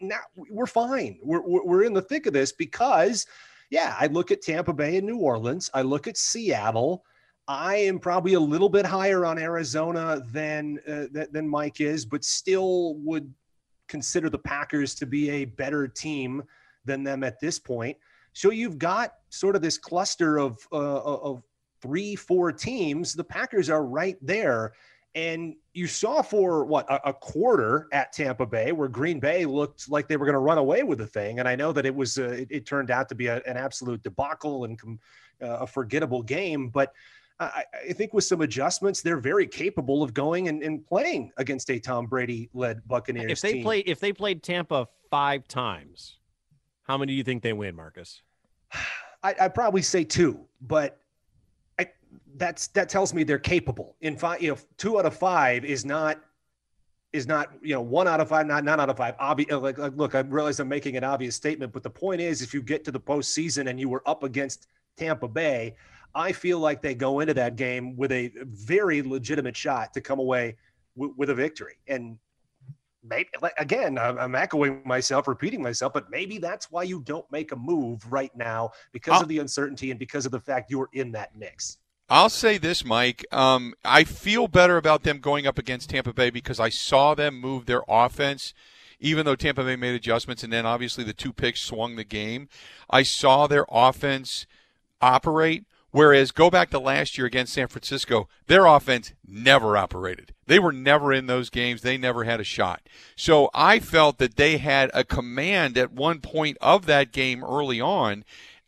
now we're fine. We're we're in the thick of this because, yeah, I look at Tampa Bay and New Orleans. I look at Seattle. I am probably a little bit higher on Arizona than uh, than Mike is, but still would consider the Packers to be a better team than them at this point. So you've got sort of this cluster of uh, of three, four teams. The Packers are right there, and you saw for what a, a quarter at Tampa Bay, where Green Bay looked like they were going to run away with the thing. And I know that it was uh, it, it, turned out to be a, an absolute debacle and uh, a forgettable game, but I, I, think with some adjustments, they're very capable of going and, and playing against a Tom Brady led Buccaneers. If they team. play, if they played Tampa five times, how many do you think they win, Marcus? I, I'd probably say two, but I, that's that tells me they're capable. In five, you know, two out of five is not is not you know one out of five, not none out of five. Obvious. Uh, like, like, look, I realize I'm making an obvious statement, but the point is, if you get to the postseason and you were up against Tampa Bay, I feel like they go into that game with a very legitimate shot to come away w- with a victory. And maybe, again, I'm echoing myself, repeating myself, but maybe that's why you don't make a move right now because I'll, of the uncertainty and because of the fact you're in that mix. I'll say this, Mike. Um, I feel better about them going up against Tampa Bay because I saw them move their offense even though Tampa Bay made adjustments and then obviously the two picks swung the game, I saw their offense operate Whereas go back to last year against San Francisco, their offense never operated. They were never in those games. They never had a shot. So I felt that they had a command at one point of that game early on.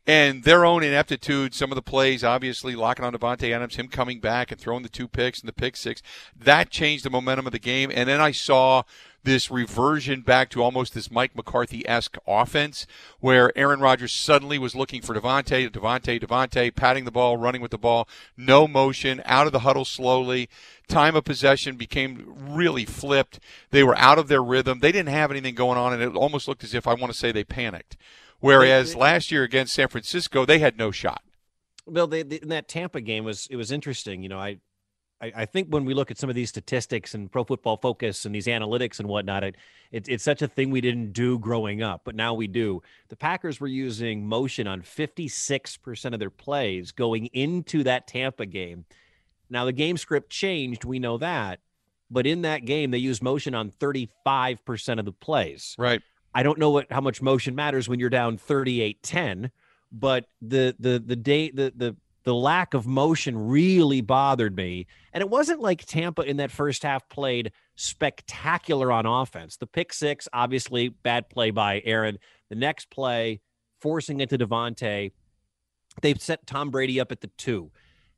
And their own ineptitude, some of the plays, obviously locking on Davante Adams, him coming back and throwing the two picks and the pick six, that changed the momentum of the game. And then I saw this reversion back to almost this Mike McCarthy esque offense where Aaron Rodgers suddenly was looking for Davante, Davante, Davante, patting the ball, running with the ball, no motion, out of the huddle slowly. Time of possession became really flipped. They were out of their rhythm. They didn't have anything going on, and it almost looked as if I want to say they panicked. Whereas last year against San Francisco, they had no shot. Bill, they, they, in that Tampa game was it was interesting. You know, I, I I think when we look at some of these statistics and Pro Football Focus and these analytics and whatnot, it, it it's such a thing we didn't do growing up, but now we do. The Packers were using motion on 56 percent of their plays going into that Tampa game. Now the game script changed, we know that, but in that game they used motion on 35 percent of the plays. Right. I don't know what how much motion matters when you're down 38-10, but the the the day the the the lack of motion really bothered me. And it wasn't like Tampa in that first half played spectacular on offense. The pick six, obviously, bad play by Aaron. The next play, forcing it to Davante. They set Tom Brady up at the two.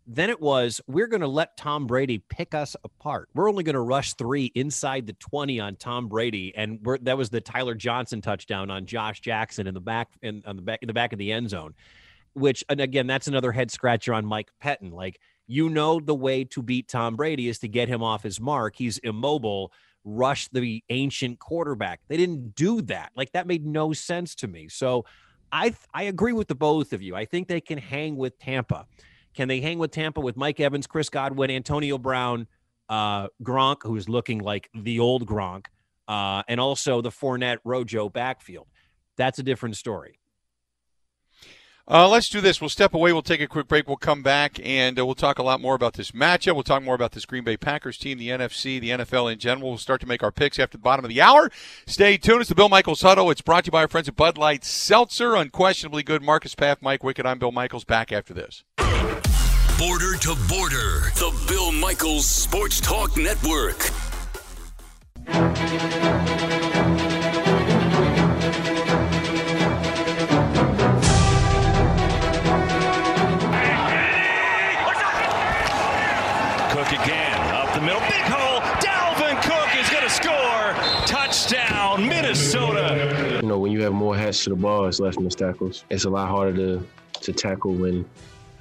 Then it was, we're going to let Tom Brady pick us apart. We're only going to rush three inside the 20 on Tom Brady. And that was the Tyler Johnson touchdown on Josh Jackson in the back in, on the back in the back of the end zone. Which and again, that's another head scratcher on Mike Pettine. Like, you know the way to beat Tom Brady is to get him off his mark. He's immobile, rush the ancient quarterback. They didn't do that. Like that made no sense to me. So I I agree with the both of you. I think they can hang with Tampa. Can they hang with Tampa with Mike Evans, Chris Godwin, Antonio Brown, uh, Gronk, who's looking like the old Gronk, uh, and also the Fournette Rojo backfield? That's a different story. Uh, let's do this. We'll step away. We'll take a quick break. We'll come back and uh, we'll talk a lot more about this matchup. We'll talk more about this Green Bay Packers team, the NFC, the NFL in general. We'll start to make our picks after the bottom of the hour. Stay tuned. It's the Bill Michaels Huddle. It's brought to you by our friends at Bud Light Seltzer. Unquestionably good. Marcus Paff, Mike Wickett. I'm Bill Michaels. Back after this. Border to border, the Bill Michaels Sports Talk Network. Know, when you have more hats to the ball, it's less missed tackles. It's a lot harder to, to tackle when,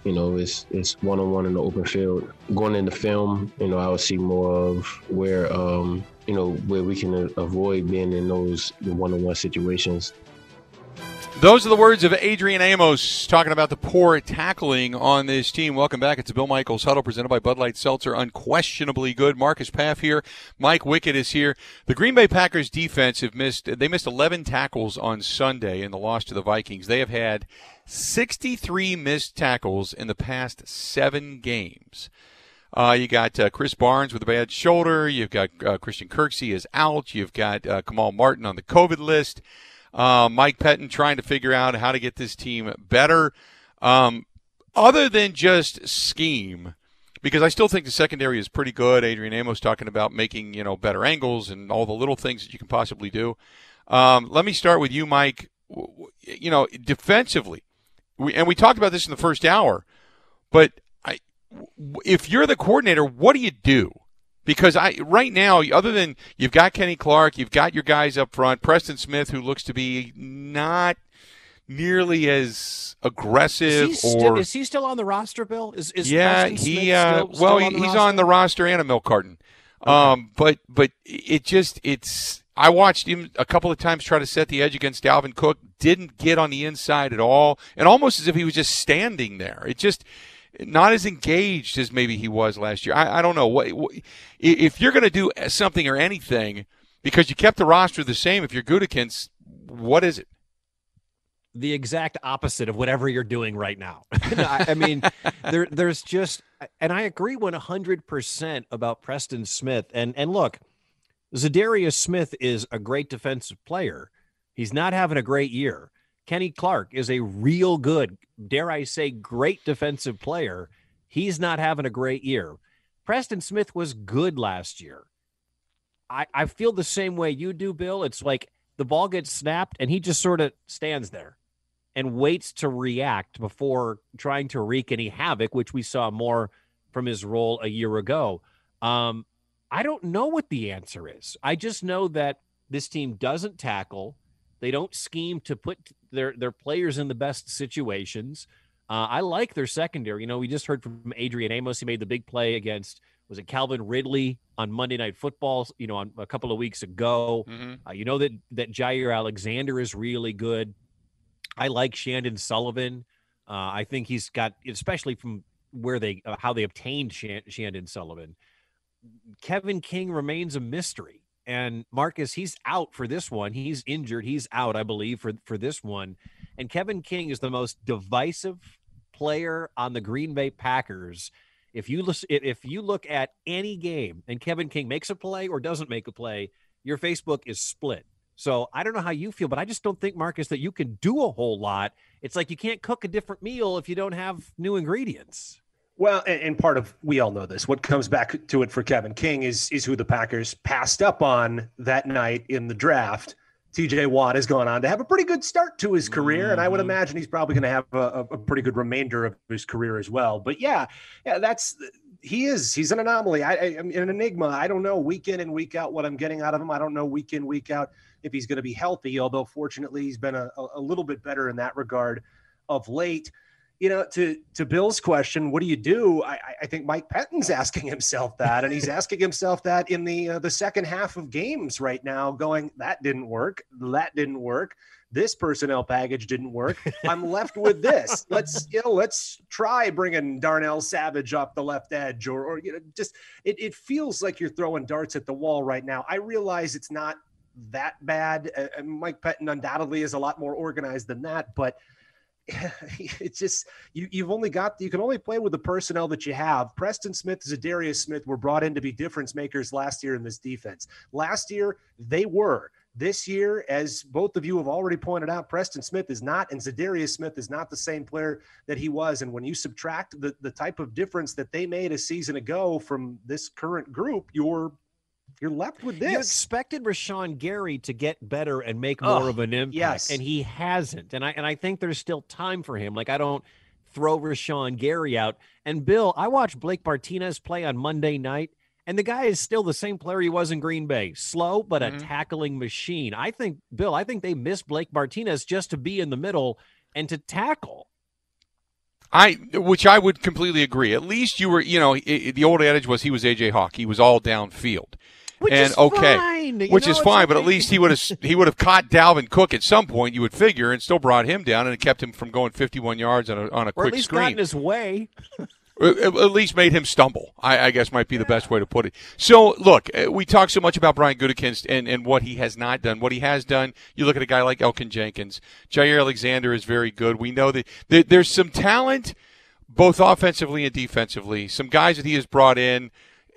you know, it's it's one on one in the open field. Going into film, you know, I would see more of where, um, you know, where we can avoid being in those one on one situations. Those are the words of Adrian Amos talking about the poor tackling on this team. Welcome back. It's Bill Michaels huddle presented by Bud Light Seltzer. Unquestionably good. Marcus Paff here. Mike Wickett is here. The Green Bay Packers defense have missed, they missed 11 tackles on Sunday in the loss to the Vikings. They have had 63 missed tackles in the past seven games. Uh, you got uh, Krys Barnes with a bad shoulder. You've got uh, Christian Kirksey is out. You've got uh, Kamal Martin on the COVID list. Uh, Mike Pettine trying to figure out how to get this team better. Um, other than just scheme, because I still think the secondary is pretty good. Adrian Amos talking about making you know better angles and all the little things that you can possibly do. Um, let me start with you, Mike. You know, defensively, we, and we talked about this in the first hour, but I, if you're the coordinator, what do you do? Because I right now, other than you've got Kenny Clark, you've got your guys up front, Preston Smith, who looks to be not nearly as aggressive Is he, or still, is he still on the roster, Bill? Is, is yeah, Preston he uh, still, well, still he, on the he's roster? on the roster and a milk carton. Um, but but it just it's I watched him a couple of times try to set the edge against Dalvin Cook, didn't get on the inside at all, and almost as if he was just standing there. It just not as engaged as maybe he was last year. I, I don't know what, what if you're going to do something or anything because you kept the roster the same. If you're Gutekunst, what is it? the exact opposite of whatever you're doing right now. I, I mean, there, there's just, and I agree 100% about Preston Smith. And and look, Za'Darius Smith is a great defensive player. He's not having a great year. Kenny Clark is a real good, dare I say, great defensive player. He's not having a great year. Preston Smith was good last year. I, I feel the same way you do, Bill. It's like the ball gets snapped and he just sort of stands there and waits to react before trying to wreak any havoc, which we saw more from his role a year ago. Um, I don't know what the answer is. I just know that this team doesn't tackle. They don't scheme to put their their players in the best situations. Uh, I like their secondary. You know, we just heard from Adrian Amos. He made the big play against was it Calvin Ridley on Monday Night Football? You know, on a couple of weeks ago. Mm-hmm. Uh, you know that that Jaire Alexander is really good. I like Chandon Sullivan. Uh, I think he's got, especially from where they, uh, how they obtained Chandon Sullivan. Kevin King remains a mystery. And Marcus, he's out for this one. He's injured. He's out, I believe, for, for this one. And Kevin King is the most divisive player on the Green Bay Packers. If you listen, if you look at any game and Kevin King makes a play or doesn't make a play, your Facebook is split. So I don't know how you feel, but I just don't think, Marcus, that you can do a whole lot. It's like you can't cook a different meal if you don't have new ingredients. Well, and, part of we all know this. What comes back to it for Kevin King is is who the Packers passed up on that night in the draft. TJ Watt has gone on to have a pretty good start to his career, mm-hmm. and I would mm-hmm. imagine he's probably going to have a, a, pretty good remainder of his career as well. But yeah, yeah, that's he is. He's an anomaly. I, I, am an enigma. I don't know week in and week out what I'm getting out of him. I don't know week in week out if he's going to be healthy. Although fortunately, he's been a, a little bit better in that regard of late you know, to to Bill's question, what do you do? I, I think Mike Pettine's asking himself that, and he's asking himself that in the uh, the second half of games right now. Going, that didn't work. That didn't work. This personnel package didn't work. I'm left with this. Let's you know, let's try bringing Darnell Savage up the left edge, or or you know, just it, it feels like you're throwing darts at the wall right now. I realize it's not that bad. Uh, Mike Pettine undoubtedly is a lot more organized than that, but it's just you, you've only got you can only play with the personnel that you have. Preston Smith, Za'Darius Smith were brought in to be difference makers last year in this defense. Last year they were. This year, as both of you have already pointed out, Preston Smith is not, and Za'Darius Smith is not the same player that he was. And when you subtract the, the type of difference that they made a season ago from this current group, you're you're left with this. You expected Rashan Gary to get better and make more oh, of an impact, yes. and he hasn't. And I and I think there's still time for him. Like I don't throw Rashan Gary out. And Bill, I watched Blake Martinez play on Monday night, and the guy is still the same player he was in Green Bay. Slow, but mm-hmm. a tackling machine. I think, Bill, I think they missed Blake Martinez just to be in the middle and to tackle. I, which I would completely agree. At least you were, you know, it, the old adage was he was AJ Hawk. He was all downfield. Which and okay, fine. which know, is fine, but at least he would have he would have caught Dalvin Cook at some point. You would figure, and still brought him down, and it kept him from going 51 yards on a on a or quick at least screen. Got in his way. at least made him stumble. I, I, guess might be the best way to put it. So look, uh, we talk so much about Brian Gutekunst and, and what he has not done. What he has done, you look at a guy like Elgton Jenkins. Jaire Alexander is very good. We know that there, there's some talent, both offensively and defensively. Some guys that he has brought in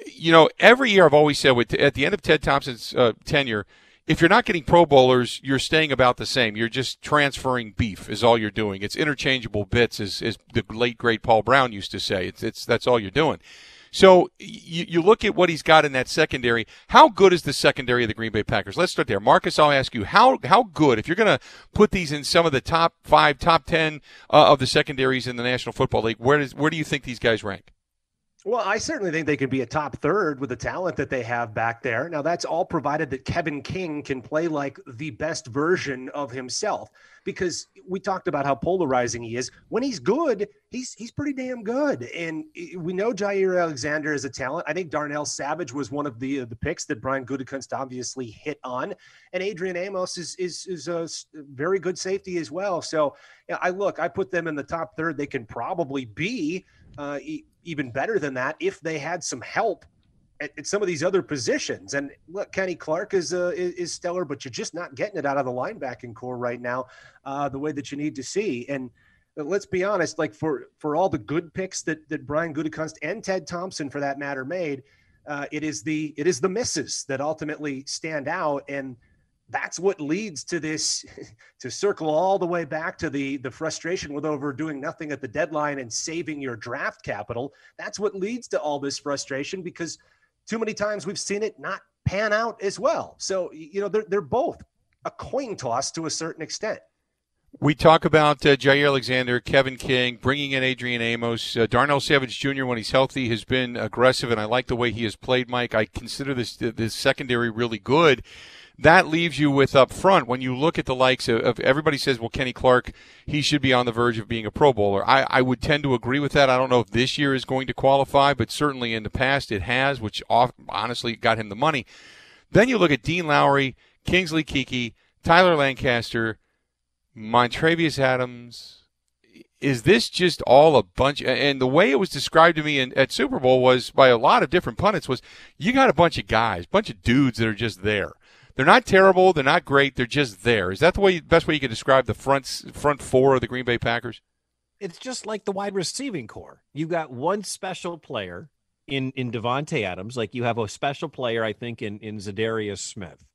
you know, every year I've always said with at the end of Ted Thompson's uh, tenure, if you're not getting Pro Bowlers, you're staying about the same. You're just transferring beef is all you're doing. It's interchangeable bits, as, as the late great Paul Brown used to say. It's, it's that's all you're doing. So you, you look at what he's got in that secondary. How good is the secondary of the Green Bay Packers? Let's start there. Marcus, I'll ask you how how good if you're going to put these in some of the top five, top ten uh, of the secondaries in the National Football League. Where does where do you think these guys rank? Well, I certainly think they can be a top third with the talent that they have back there. Now, that's all provided that Kevin King can play like the best version of himself. Because we talked about how polarizing he is. When he's good, he's he's pretty damn good. And we know Jaire Alexander is a talent. I think Darnell Savage was one of the uh, the picks that Brian Gutekunst obviously hit on. And Adrian Amos is is is a very good safety as well. So I look, I put them in the top third. They can probably be. Uh, even better than that if they had some help at, at some of these other positions. And look, Kenny Clark is, uh, is, is stellar, but you're just not getting it out of the linebacking core right now, uh, the way that you need to see. And let's be honest, like for for all the good picks that that Brian Gutekunst and Ted Thompson, for that matter, made, uh, it is the it is the misses that ultimately stand out and that's what leads to this to circle all the way back to the the frustration with over doing nothing at the deadline and saving your draft capital that's what leads to all this frustration because too many times we've seen it not pan out as well so you know they're, they're both a coin toss to a certain extent we talk about uh, Jaire Alexander, Kevin King, bringing in Adrian Amos. Uh, Darnell Savage Jr., when he's healthy, has been aggressive, and I like the way he has played, Mike. I consider this this secondary really good that leaves you with up front when you look at the likes of, of, everybody says, well, Kenny Clark, he should be on the verge of being a Pro Bowler. I, I would tend to agree with that. I don't know if this year is going to qualify, but certainly in the past it has, which off, honestly got him the money. Then you look at Dean Lowry, Kingsley Keke, Tyler Lancaster, Montravius Adams. Is this just all a bunch? And the way it was described to me in, at Super Bowl was by a lot of different pundits was you got a bunch of guys, bunch of dudes that are just there. They're not terrible. They're not great. They're just there. Is that the way best way you could describe the front front four of the Green Bay Packers? It's just like the wide receiving core. You've got one special player in in Davante Adams, like you have a special player, I think, in in Za'Darius Smith,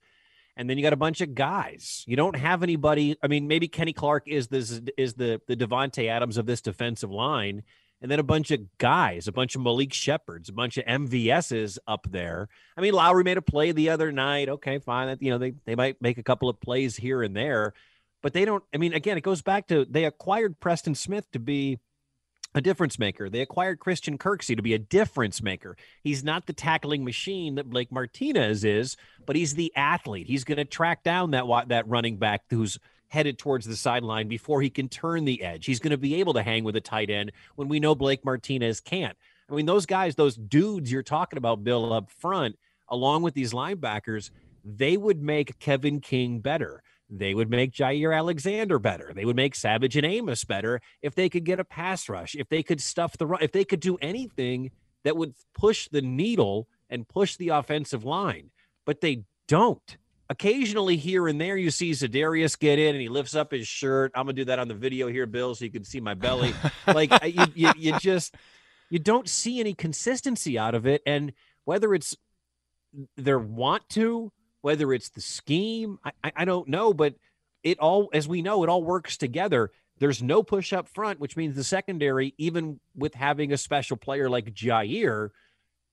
and then you got a bunch of guys. You don't have anybody. I mean, maybe Kenny Clark is this is the the Davante Adams of this defensive line, and then a bunch of guys, a bunch of Malik Shepherds, a bunch of MVSs up there. I mean, Lowry made a play the other night. Okay, fine. You know, they, they might make a couple of plays here and there, but they don't. I mean, again, it goes back to they acquired Preston Smith to be a difference maker. They acquired Christian Kirksey to be a difference maker. He's not the tackling machine that Blake Martinez is, but he's the athlete. He's going to track down that that running back who's headed towards the sideline before he can turn the edge. He's going to be able to hang with a tight end when we know Blake Martinez can't. I mean, those guys, those dudes you're talking about, Bill, up front, along with these linebackers, they would make Kevin King better. They would make Jaire Alexander better. They would make Savage and Amos better if they could get a pass rush, if they could stuff the run, if they could do anything that would push the needle and push the offensive line. But they don't occasionally here and there you see Za'Darius get in and he lifts up his shirt. I'm gonna do that on the video here, Bill, so you can see my belly. like you, you, you just you don't see any consistency out of it, and whether it's their want to, whether it's the scheme, I, I don't know, but it all, as we know, it all works together. There's no push up front, which means the secondary, even with having a special player like Jaire,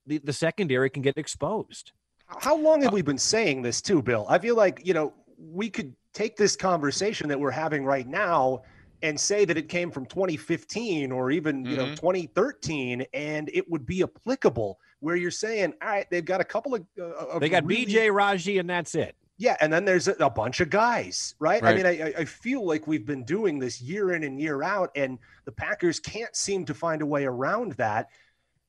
the, the secondary can get exposed. How long have we been saying this too, Bill? I feel like, you know, we could take this conversation that we're having right now and say that it came from 2015 or even, mm-hmm. you know, mm-hmm. 2013 and it would be applicable where you're saying, all right, they've got a couple of, uh, of They got really- BJ Raji and that's it. Yeah, and then there's a, a bunch of guys, right? right? I mean, I, I feel like we've been doing this year in and year out, and the Packers can't seem to find a way around that.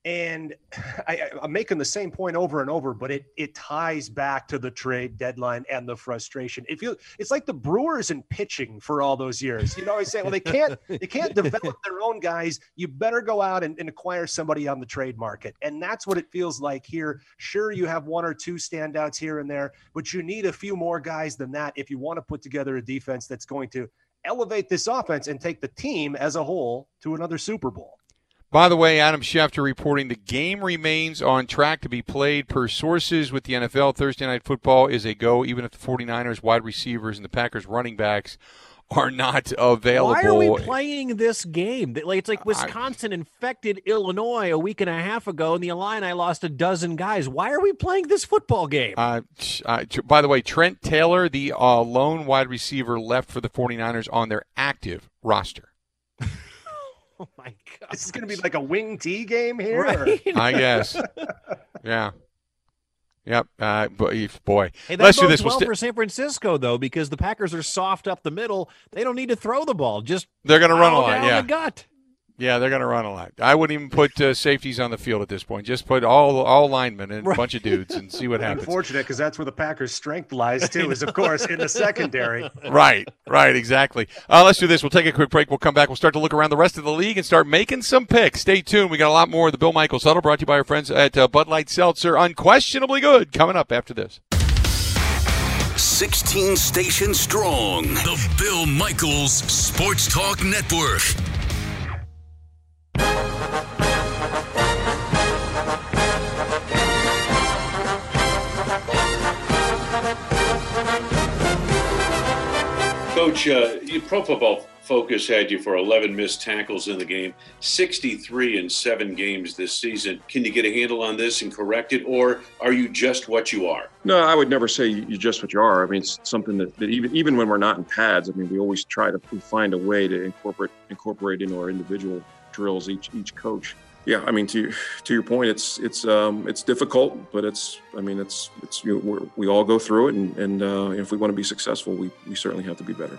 And I, am making the same point over and over, but it it ties back to the trade deadline and the frustration. It feels it's like the Brewers in pitching for all those years. You know, I say, well, they can't they can't develop their own guys. You better go out and, and acquire somebody on the trade market, and that's what it feels like here. Sure, you have one or two standouts here and there, but you need a few more guys than that if you want to put together a defense that's going to elevate this offense and take the team as a whole to another Super Bowl. By the way, Adam Schefter reporting the game remains on track to be played per sources with the NFL. Thursday Night Football is a go, even if the 49ers wide receivers and the Packers running backs are not available. Why are we playing this game? It's like Wisconsin infected Illinois a week and a half ago, and the Illini lost a dozen guys. Why are we playing this football game? Uh, uh, by the way, Trent Taylor, the uh, lone wide receiver left for the 49ers on their active roster. Oh my god! This is going to be like a wing T game here. Right? I guess. yeah. Yep. Uh, boy, hey, that let's do this. Well st- for San Francisco though, because the Packers are soft up the middle. They don't need to throw the ball. Just they're going to run a lot. Yeah. The gut. Yeah, they're going to run a lot. I wouldn't even put uh, safeties on the field at this point. Just put all all linemen and right. a bunch of dudes and see what happens. Unfortunate because that's where the Packers' strength lies too. is of course in the secondary. right, right, exactly. Uh, let's do this. We'll take a quick break. We'll come back. We'll start to look around the rest of the league and start making some picks. Stay tuned. We got a lot more of the Bill Michaels Huddle brought to you by our friends at uh, Bud Light Seltzer. Unquestionably good coming up after this. 16 stations strong. The Bill Michaels Sports Talk Network. Coach, uh, Pro Football Focus had you for 11 missed tackles in the game, 63 in seven games this season. Can you get a handle on this and correct it, or are you just what you are? No, I would never say you're just what you are. I mean, it's something that, that even even when we're not in pads, I mean, we always try to find a way to incorporate incorporate into our individual drills each each coach yeah, I mean to to your point, it's it's um, it's difficult, but it's I mean it's it's you know, we all go through it, and, and uh, if we want to be successful, we we certainly have to be better.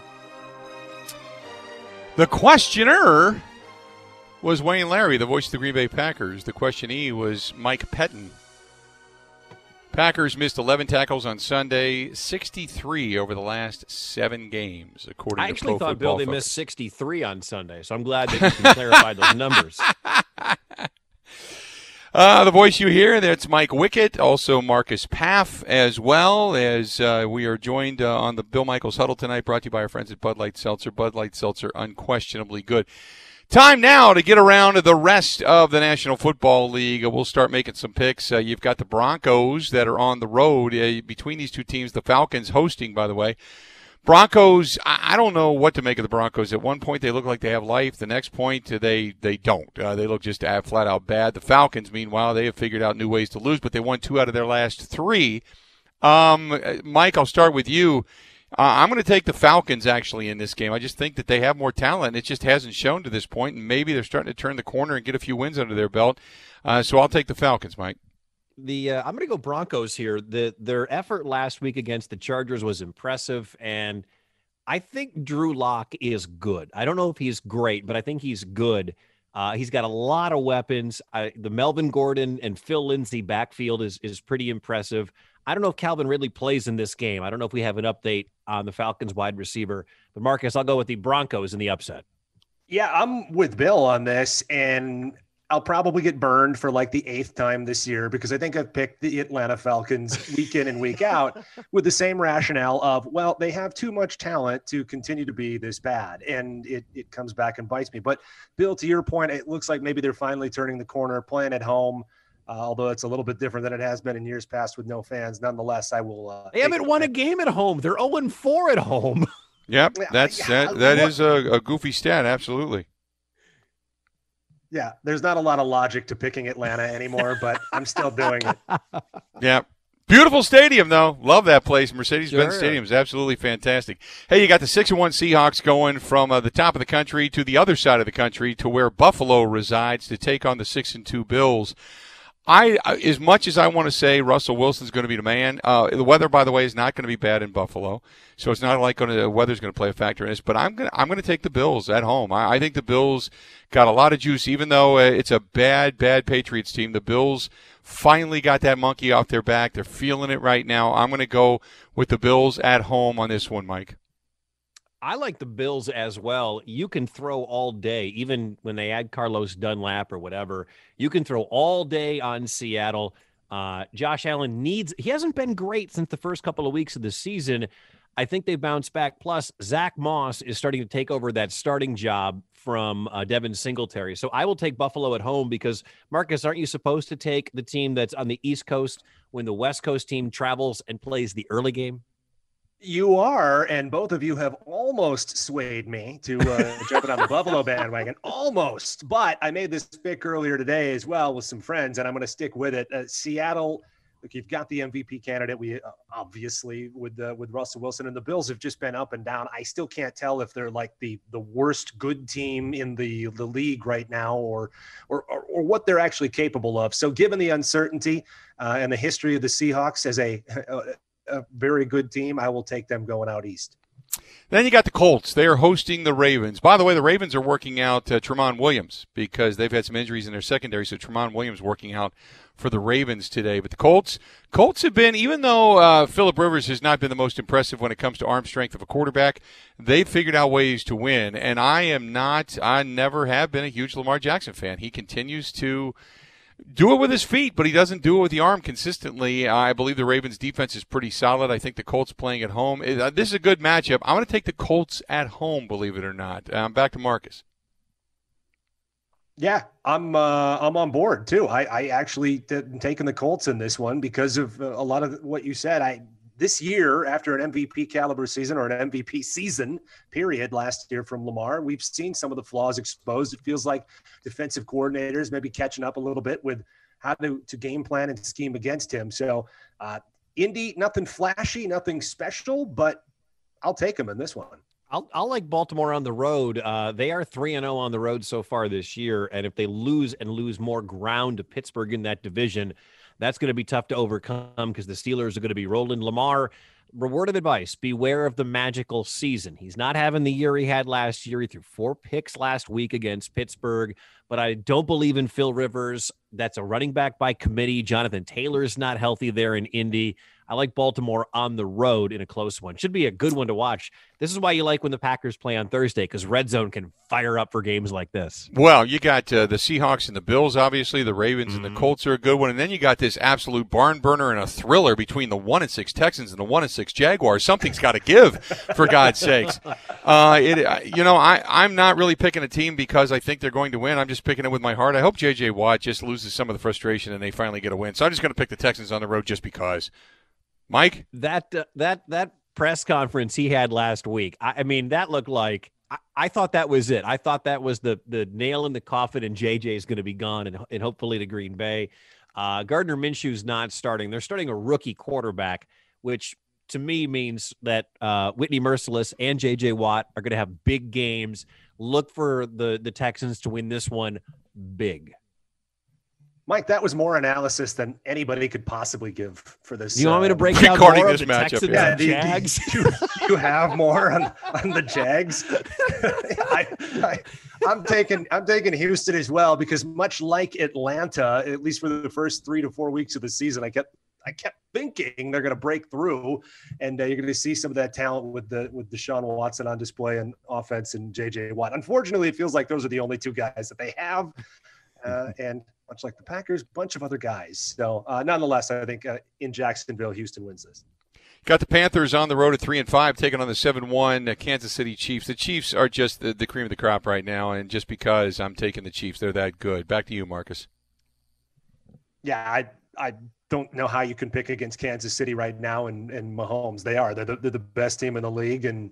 The questioner was Wayne Larrivee, the voice of the Green Bay Packers. The questionee was Mike Pettine. Packers missed 11 tackles on Sunday, 63 over the last seven games, according I to actually Pro thought Bill they Focus. missed 63 on Sunday, so I'm glad that you can clarify those numbers. Uh, the voice you hear, that's Mike Wickett, also Marcus Paff, as well as uh, we are joined uh, on the Bill Michaels Huddle tonight, brought to you by our friends at Bud Light Seltzer. Bud Light Seltzer, unquestionably good. Time now to get around to the rest of the National Football League. We'll start making some picks. Uh, you've got the Broncos that are on the road uh, between these two teams. The Falcons hosting, by the way. Broncos, I I don't know what to make of the Broncos. At one point, they look like they have life. The next point, uh, they they don't. Uh, they look just uh, flat out bad. The Falcons, meanwhile, they have figured out new ways to lose, but they won two out of their last three. Um, uh, Mike, I'll start with you. Uh, I'm going to take the Falcons actually in this game. I just think that they have more talent. And it just hasn't shown to this point, and maybe they're starting to turn the corner and get a few wins under their belt. Uh, so I'll take the Falcons, Mike. the uh, I'm going to go Broncos here. The their effort last week against the Chargers was impressive, and I think Drew Lock is good. I don't know if he's great, but I think he's good. Uh, he's got a lot of weapons. I, the Melvin Gordon and Phil Lindsay backfield is is pretty impressive. I don't know if Calvin Ridley plays in this game. I don't know if we have an update on the Falcons wide receiver, but Marcus, I'll go with the Broncos in the upset. Yeah, I'm with Bill on this, and I'll probably get burned for like the eighth time this year because I think I've picked the Atlanta Falcons week in and week out with the same rationale of, well, they have too much talent to continue to be this bad. And it, it comes back and bites me. But Bill, to your point, it looks like maybe they're finally turning the corner, playing at home. Uh, although it's a little bit different than it has been in years past with no fans. Nonetheless, I will. Uh, They haven't won a game at home. They're 0 4 at home. Yep, that's that. That what- is a, a goofy stat. Absolutely. Yeah, there's not a lot of logic to picking Atlanta anymore, but I'm still doing it. Yeah. Beautiful stadium, though. Love that place. Mercedes-Benz Sure. Stadium is absolutely fantastic. Hey, you got the six and one Seahawks going from uh, the top of the country to the other side of the country to where Buffalo resides to take on the six and two Bills. I, as much as I want to say Russell Wilson's going to be the man, uh, the weather, by the way, is not going to be bad in Buffalo, so it's not like going to, the weather's going to play a factor in this. But I'm going to I'm going to take the Bills at home. I, I think the Bills got a lot of juice, even though uh, it's a bad bad Patriots team. The Bills finally got that monkey off their back. They're feeling it right now. I'm going to go with the Bills at home on this one, Mike. I like the Bills as well. You can throw all day, even when they add Carlos Dunlap or whatever. You can throw all day on Seattle. Uh, Josh Allen needs, he hasn't been great since the first couple of weeks of the season. I think they bounced back. Plus, Zach Moss is starting to take over that starting job from uh, Devin Singletary. So I will take Buffalo at home because, Marcus, aren't you supposed to take the team that's on the East Coast when the West Coast team travels and plays the early game? You are, and both of you have almost swayed me to uh, jumping on the Buffalo bandwagon. Almost, but I made this pick earlier today as well with some friends, and I'm going to stick with it. Uh, Seattle, look, you've got the MVP candidate. We uh, obviously with uh, with Russell Wilson, and the Bills have just been up and down. I still can't tell if they're like the the worst good team in the the league right now, or or or, or what they're actually capable of. So, given the uncertainty uh, and the history of the Seahawks as a a very good team. I will take them going out east. Then you got the Colts. They are hosting the Ravens. By the way, the Ravens are working out uh, Tremont Williams because they've had some injuries in their secondary. So Tremont Williams working out for the Ravens today. But the Colts, Colts have been, even though uh, Philip Rivers has not been the most impressive when it comes to arm strength of a quarterback, they've figured out ways to win. And I am not, I never have been a huge Lamar Jackson fan. He continues to do it with his feet, but he doesn't do it with the arm consistently. I believe the Ravens' defense is pretty solid. I think the Colts playing at home. uh, This is a good matchup. I'm going to take the Colts at home, believe it or not. Um, back to Marcus. Yeah, I'm uh, I'm on board too. I, I actually t- taken the Colts in this one because of uh, a lot of what you said. I this year after an MVP caliber season or an MVP season period last year from Lamar, we've seen some of the flaws exposed. It feels like defensive coordinators maybe catching up a little bit with how to to game plan and scheme against him. So, uh, Indy, nothing flashy, nothing special, but I'll take him in this one. I'll, I'll like Baltimore on the road. Uh, they are 3 and 0 on the road so far this year. And if they lose and lose more ground to Pittsburgh in that division, that's going to be tough to overcome because the Steelers are going to be rolling. Lamar, reward of advice beware of the magical season. He's not having the year he had last year. He threw four picks last week against Pittsburgh, but I don't believe in Phil Rivers. That's a running back by committee. Jonathan Taylor is not healthy there in Indy. I like Baltimore on the road in a close one. Should be a good one to watch. This is why you like when the Packers play on Thursday because Red Zone can fire up for games like this. Well, you got uh, the Seahawks and the Bills, obviously. The Ravens Mm-hmm. and the Colts are a good one, and then you got this absolute barn burner and a thriller between the one and six Texans and the one and six Jaguars. Something's got to give, for God's sakes. Uh, it, uh, you know, I I'm not really picking a team because I think they're going to win. I'm just picking it with my heart. I hope J.J. Watt just loses some of the frustration and they finally get a win. So I'm just going to pick the Texans on the road just because. Mike, that uh, that that press conference he had last week. I, I mean, that looked like I, I thought that was it. I thought that was the the nail in the coffin, and JJ is going to be gone, and, and hopefully to Green Bay. Uh, Gardner Minshew's not starting. They're starting a rookie quarterback, which to me means that uh, Whitney Mercilus and JJ Watt are going to have big games. Look for the the Texans to win this one big. Mike, that was more analysis than anybody could possibly give for this. Do you want me to uh, break down more this of the matchup, Texans yeah. and do, Jags? do, you- do you have more on, on the Jags? I, I, I'm taking I'm taking Houston as well because much like Atlanta, at least for the first three to four weeks of the season, I kept I kept thinking they're going to break through, and uh, you're going to see some of that talent with the with Deshaun Watson on display and offense and J.J. Watt. Unfortunately, it feels like those are the only two guys that they have, uh, and much like the Packers, bunch of other guys. So, uh, nonetheless, I think uh, in Jacksonville, Houston wins this. Got the Panthers on the road at three and five, taking on the seven one uh, Kansas City Chiefs. The Chiefs are just the, the cream of the crop right now, and just because I'm taking the Chiefs, they're that good. Back to you, Marcus. Yeah, I I don't know how you can pick against Kansas City right now and and Mahomes. They are they're the, they're the best team in the league, and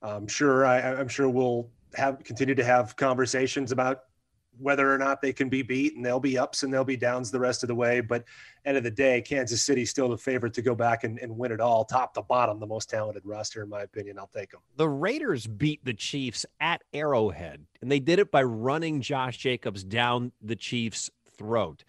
I'm sure I, I'm sure we'll have continue to have conversations about whether or not they can be beat, and there'll be ups and there'll be downs the rest of the way. But end of the day, Kansas City's still the favorite to go back and, and win it all, top to bottom, the most talented roster in my opinion. I'll take them. the Raiders beat the Chiefs at Arrowhead, and they did it by running Josh Jacobs down the Chiefs' throat.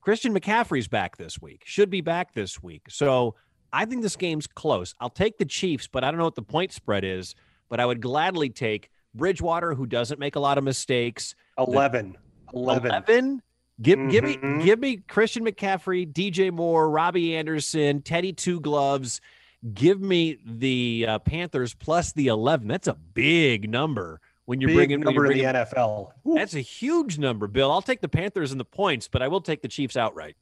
Christian McCaffrey's back this week, should be back this week. So I think this game's close. I'll take the Chiefs, but I don't know what the point spread is. But I would gladly take Bridgewater, who doesn't make a lot of mistakes. 11. 11. 11? Give, give me Mhm. give me Christian McCaffrey, DJ Moore, Robbie Anderson, Teddy Two Gloves. Give me the uh, Panthers plus the 11. That's a big number when you're Big bringing when you're number in the bringing- NFL. That's a huge number, Bill. I'll take the Panthers and the points, but I will take the Chiefs outright.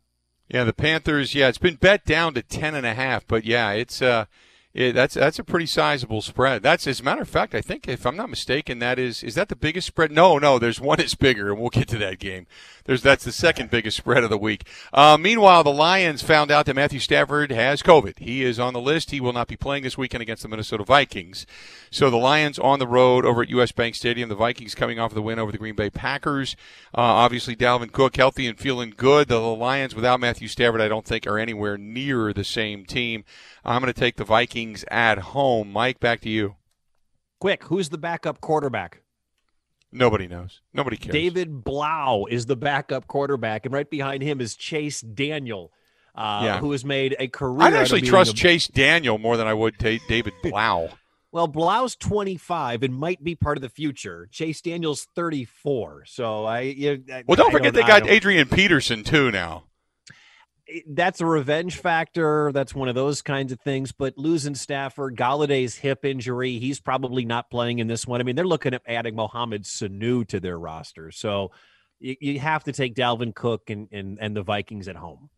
Yeah, the Panthers. Yeah, it's been bet down to ten and a half, but yeah, it's uh, it, that's that's a pretty sizable spread. That's as a matter of fact, I think if I'm not mistaken, that is is that the biggest spread? No, no, there's one that's bigger, and we'll get to that game. There's that's the second biggest spread of the week. Uh, meanwhile, the Lions found out that Matthew Stafford has COVID. He is on the list. He will not be playing this weekend against the Minnesota Vikings. So the Lions on the road over at U.S. Bank Stadium. The Vikings coming off of the win over the Green Bay Packers. Uh, obviously, Dalvin Cook healthy and feeling good. The Lions without Matthew Stafford, I don't think, are anywhere near the same team. I'm going to take the Vikings at home. Mike, back to you. Quick, who's the backup quarterback? Nobody knows. Nobody cares. David Blough is the backup quarterback, and right behind him is Chase Daniel, uh, Yeah. who has made a career. I'd actually trust a- Chase Daniel more than I would ta David Blough. Well, Blough's 25 and might be part of the future. Chase Daniel's 34. So I, you, I- Well, don't I forget they I got Adrian Peterson too now. That's a revenge factor. That's one of those kinds of things. But losing Stafford, Golladay's hip injury, he's probably not playing in this one. I mean, they're looking at adding Mohamed Sanu to their roster. So you, you have to take Dalvin Cook and, and, and the Vikings at home.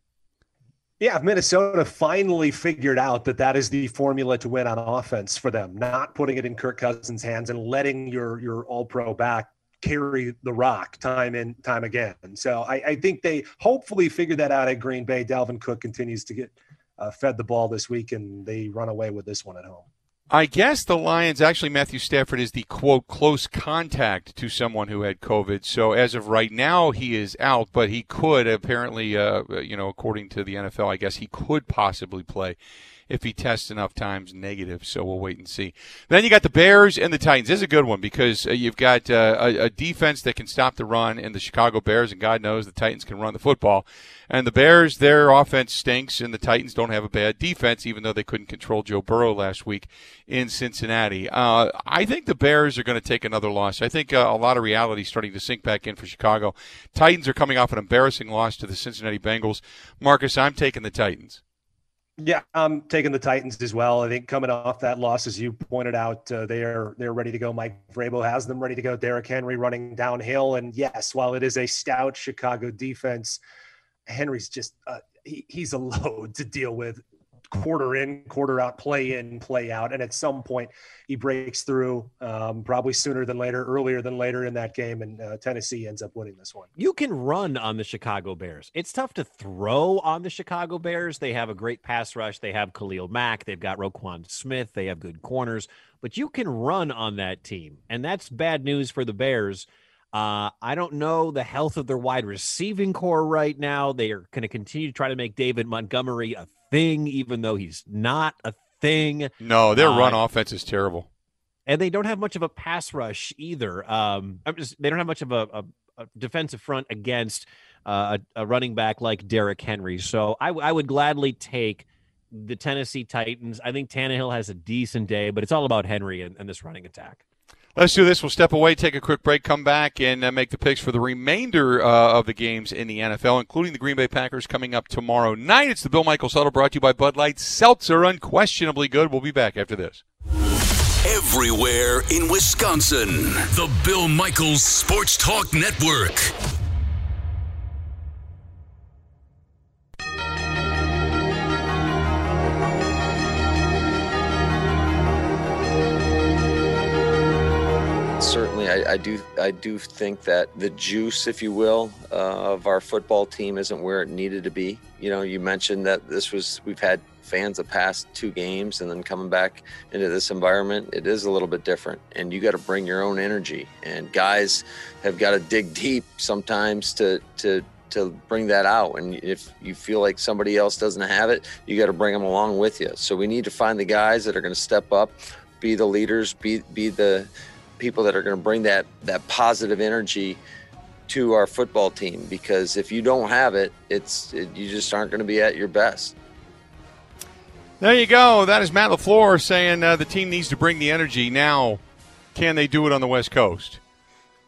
Yeah, Minnesota finally figured out that that is the formula to win on offense for them, not putting it in Kirk Cousins' hands and letting your your All Pro back carry the rock time in time again. And so I, I think they hopefully figured that out at Green Bay. Dalvin Cook continues to get uh, fed the ball this week, and they run away with this one at home. I guess the Lions actually Matthew Stafford is the quote close contact to someone who had COVID. So as of right now, he is out, but he could apparently, uh, you know, according to the NFL, I guess he could possibly play if he tests enough times negative. So we'll wait and see. Then you got the Bears and the Titans. This is a good one because uh, you've got uh, a, a defense that can stop the run in the Chicago Bears, and God knows the Titans can run the football. And the Bears, their offense stinks, and the Titans don't have a bad defense, even though they couldn't control Joe Burrow last week in Cincinnati. Uh, I think the Bears are going to take another loss. I think uh, a lot of reality is starting to sink back in for Chicago. Titans are coming off an embarrassing loss to the Cincinnati Bengals. Marcus, I'm taking the Titans. Yeah, I'm taking the Titans as well. I think coming off that loss, as you pointed out, uh, they are they're ready to go. Mike Vrabel has them ready to go. Derrick Henry running downhill, and yes, while it is a stout Chicago defense, Henry's just uh, he, he's a load to deal with quarter in, quarter out, play in, play out. And at some point, he breaks through, um, probably sooner than later, earlier than later in that game. And uh, Tennessee ends up winning this one. You can run on the Chicago Bears. It's tough to throw on the Chicago Bears. They have a great pass rush. They have Khalil Mack. They've got Roquan Smith. They have good corners. But you can run on that team. And that's bad news for the Bears. Uh, I don't know the health of their wide receiving core right now. They are going to continue to try to make David Montgomery a thing, even though he's not a thing. No, their uh, run offense is terrible, and they don't have much of a pass rush either. Um, I'm just they don't have much of a, a, a defensive front against uh, a, a, running back like Derrick Henry. So I, I would gladly take the Tennessee Titans. I think Tannehill has a decent day, but it's all about Henry and, and this running attack. Let's do this. We'll step away, take a quick break, come back, and uh, make the picks for the remainder uh, of the games in the NFL, including the Green Bay Packers coming up tomorrow night. It's the Bill Michaels Huddle brought to you by Bud Light. Seltzer, unquestionably good. We'll be back after this. Everywhere in Wisconsin, the Bill Michaels Sports Talk Network. Certainly, I, I, do. I do think that the juice, if you will, uh, of our football team isn't where it needed to be. You know, you mentioned that this was we've had fans the past two games, and then coming back into this environment, it is a little bit different. And you got to bring your own energy, and guys have got to dig deep sometimes to to to bring that out. And if you feel like somebody else doesn't have it, you got to bring them along with you. So we need to find the guys that are going to step up, be the leaders, be be the people that are going to bring that that positive energy to our football team because if you don't have it, it's it, you just aren't going to be at your best. There you go. That is Matt LaFleur saying uh, the team needs to bring the energy. Now, can they do it on the West Coast?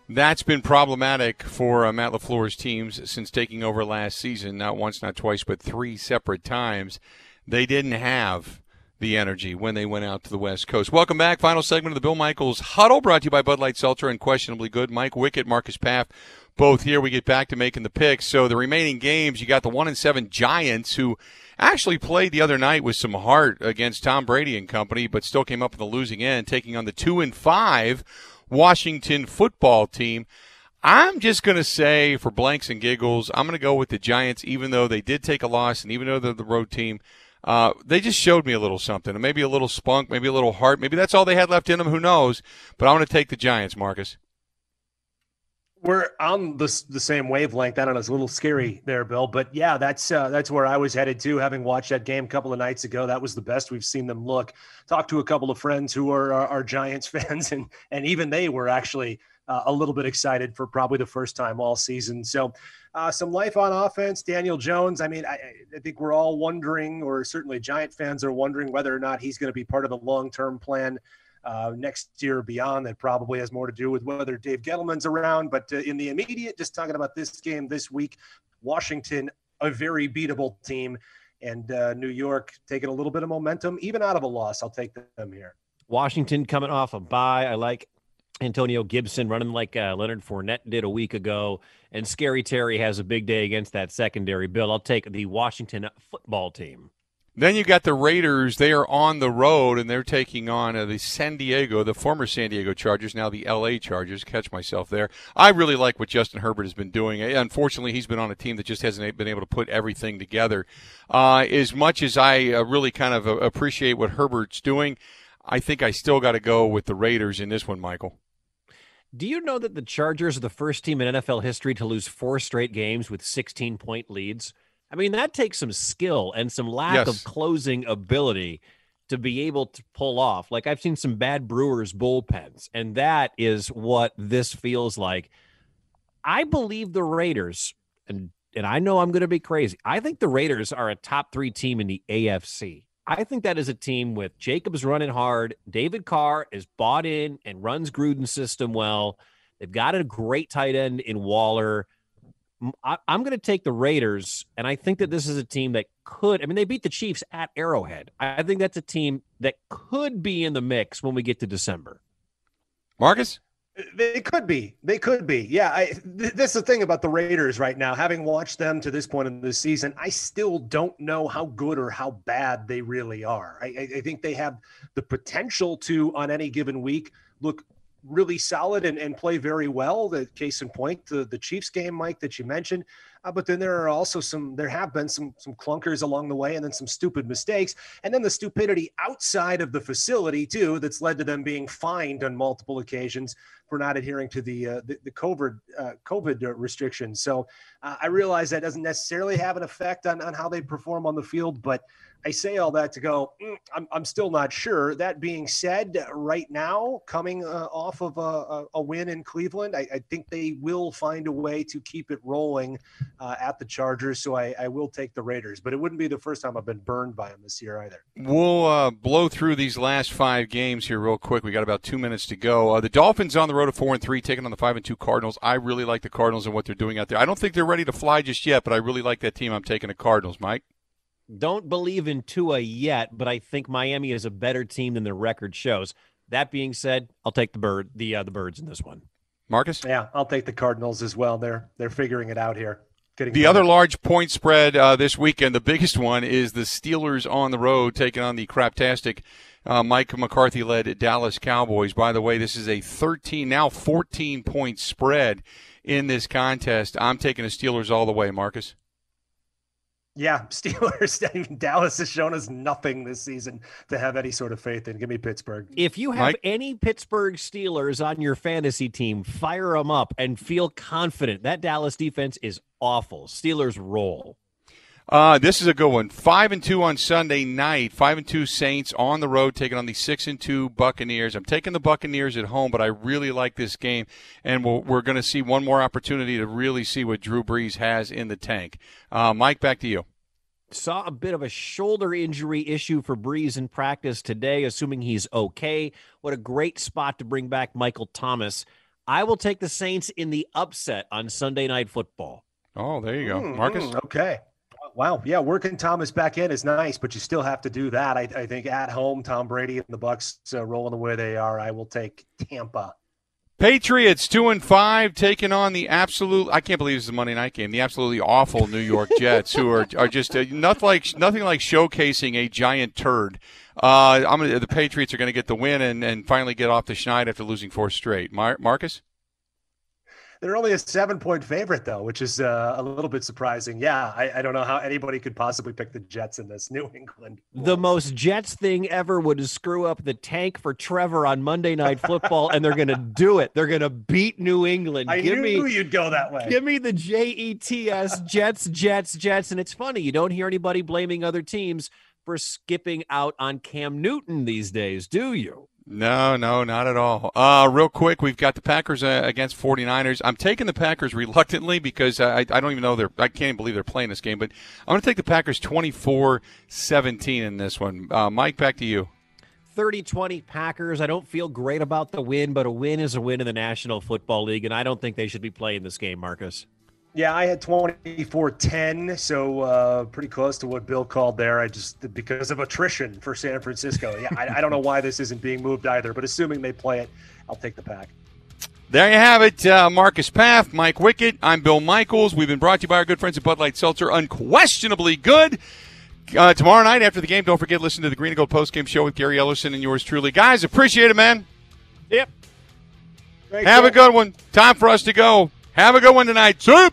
That's been problematic for uh, Matt LaFleur's teams since taking over last season. Not once, not twice, but three separate times. They didn't have the energy when they went out to the West Coast. Welcome back. Final segment of the Bill Michaels Huddle brought to you by Bud Light Seltzer and Good. Mike Wickett, Marcus Paff, both here. We get back to making the picks. So the remaining games, you got the one and seven Giants who actually played the other night with some heart against Tom Brady and company, but still came up in the losing end, taking on the two and five Washington football team. I'm just going to say, for blanks and giggles, I'm going to go with the Giants, even though they did take a loss and even though they're the road team. Uh, they just showed me a little something, maybe a little spunk, maybe a little heart. Maybe that's all they had left in them. Who knows? But I'm going to take the Giants, Marcus. We're on the, the same wavelength. I don't know. It's a little scary there, Bill. But yeah, that's uh, that's where I was headed to. Having watched that game a couple of nights ago, that was the best we've seen them look. Talked to a couple of friends who are, are, Giants fans, and and even they were actually uh, a little bit excited for probably the first time all season. So uh, some life on offense. Daniel Jones. I mean, I, I, think we're all wondering, or certainly Giant fans are wondering, whether or not he's going to be part of the long term plan uh, next year beyond. That probably has more to do with whether Dave Gettleman's around. But uh, in the immediate, just talking about this game this week, Washington, a very beatable team, and uh, New York taking a little bit of momentum, even out of a loss. I'll take them here. Washington coming off a bye. I like Antonio Gibson running like uh, Leonard Fournette did a week ago, and Scary Terry has a big day against that secondary. Bill, I'll take the Washington football team. Then you got the Raiders. They are on the road and they're taking on uh, the San Diego, the former San Diego Chargers, now the LA Chargers. Catch myself there. I really like what Justin Herbert has been doing. Unfortunately, he's been on a team that just hasn't been able to put everything together. Uh, as much as I uh, really kind of uh, appreciate what Herbert's doing, I think I still got to go with the Raiders in this one, Michael. Do you know that the Chargers are the first team in NFL history to lose four straight games with 16 point leads? I mean, that takes some skill and some lack yes. of closing ability to be able to pull off. Like I've seen some bad Brewers bullpens, and that is what this feels like. I believe the Raiders, and and I know I'm going to be crazy. I think the Raiders are a top three team in the AFC. I think that is a team with Jacobs running hard. David Carr is bought in and runs Gruden's system well. They've got a great tight end in Waller. I, am going to take the Raiders, and I think that this is a team that could. I mean, they beat the Chiefs at Arrowhead. I think that's a team that could be in the mix when we get to December. Marcus? They could be. They could be. Yeah. I, th- that's the thing about the Raiders right now. Having watched them to this point in the season, I still don't know how good or how bad they really are. I, I think they have the potential to, on any given week, look really solid and, and play very well. The case in point, the, the Chiefs game, Mike, that you mentioned. Uh, but then there are also some, there have been some, some clunkers along the way and then some stupid mistakes. And then the stupidity outside of the facility, too, that's led to them being fined on multiple occasions for not adhering to the, uh, the, the, COVID, uh, COVID restrictions. So uh, I realize that doesn't necessarily have an effect on, on how they perform on the field, but I say all that to go, mm, I'm, I'm still not sure. That being said, right now, coming uh, off of a, a, win in Cleveland, I, I, think they will find a way to keep it rolling uh, at the Chargers. So I, I, will take the Raiders, but it wouldn't be the first time I've been burned by them this year either. We'll uh, blow through these last five games here real quick. We got about two minutes to go. Uh, the Dolphins on the road of four and three, taking on the five and two Cardinals. I really like the Cardinals and what they're doing out there. I don't think they're ready to fly just yet, but I really like that team. I'm taking the Cardinals, Mike don't believe in Tua yet, but I think Miami is a better team than their record shows. That being said, I'll take the bird, the uh, the birds in this one. Marcus, yeah, I'll take the Cardinals as well. They're they're figuring it out here. Getting the other large point spread uh, this weekend, the biggest one is the Steelers on the road taking on the craptastic uh, Mike McCarthy led Dallas Cowboys. By the way, this is a 13 now 14 point spread in this contest. I'm taking the Steelers all the way, Marcus. Yeah, Steelers. I mean, Dallas has shown us nothing this season to have any sort of faith in. Give me Pittsburgh. If you have Mike? any Pittsburgh Steelers on your fantasy team, fire them up and feel confident. That Dallas defense is awful. Steelers roll. Uh, this is a good one. Five and two on Sunday night. Five and two Saints on the road taking on the six and two Buccaneers. I'm taking the Buccaneers at home, but I really like this game, and we we are going to see one more opportunity to really see what Drew Brees has in the tank. Uh, Mike, back to you. Saw a bit of a shoulder injury issue for Brees in practice today, assuming he's okay. What a great spot to bring back Michael Thomas. I will take the Saints in the upset on Sunday Night Football. Oh, there you go, mm, Marcus. Mm, okay. Wow. Yeah, working Thomas back in is nice, but you still have to do that. I, I think at home, Tom Brady and the Bucs uh, rolling the way they are. I will take Tampa. Patriots two and five taking on the absolute. I can't believe this is a Monday night game. The absolutely awful New York Jets, who are are just uh, nothing like nothing like showcasing a giant turd. Uh, I'm gonna, the Patriots are going to get the win and, and finally get off the schneid after losing four straight. Mar- Marcus. They're only a seven point favorite, though, which is uh, a little bit surprising. Yeah, I, I, don't know how anybody could possibly pick the Jets in this. New England. The most Jets thing ever would screw up the tank for Trevor on Monday Night Football, and they're going to do it. They're going to beat New England. I give knew me, you'd go that way. Give me the J E T S Jets, Jets, Jets. And it's funny, you don't hear anybody blaming other teams for skipping out on Cam Newton these days, do you? No, no, not at all. Uh, real quick, we've got the Packers uh, against 49ers. I'm taking the Packers reluctantly because I, I don't even know they're, I can't believe they're playing this game, but I'm going to take the Packers 24 17 in this one. Uh, Mike, back to you. 30 20 Packers. I don't feel great about the win, but a win is a win in the National Football League, and I don't think they should be playing this game, Marcus. Yeah, I had 24 10, so uh, pretty close to what Bill called there. I just, because of attrition for San Francisco. Yeah, I, I don't know why this isn't being moved either, but assuming they play it, I'll take the pack. There you have it. Uh, Marcus Paff, Mike Wickett. I'm Bill Michaels. We've been brought to you by our good friends at Bud Light Seltzer. Unquestionably good. Uh, tomorrow night after the game, don't forget listen to the Green and Gold post game show with Gary Ellerson and yours truly. Guys, appreciate it, man. Yep. Have a good one. Time for us to go. Have a good one tonight. Soup.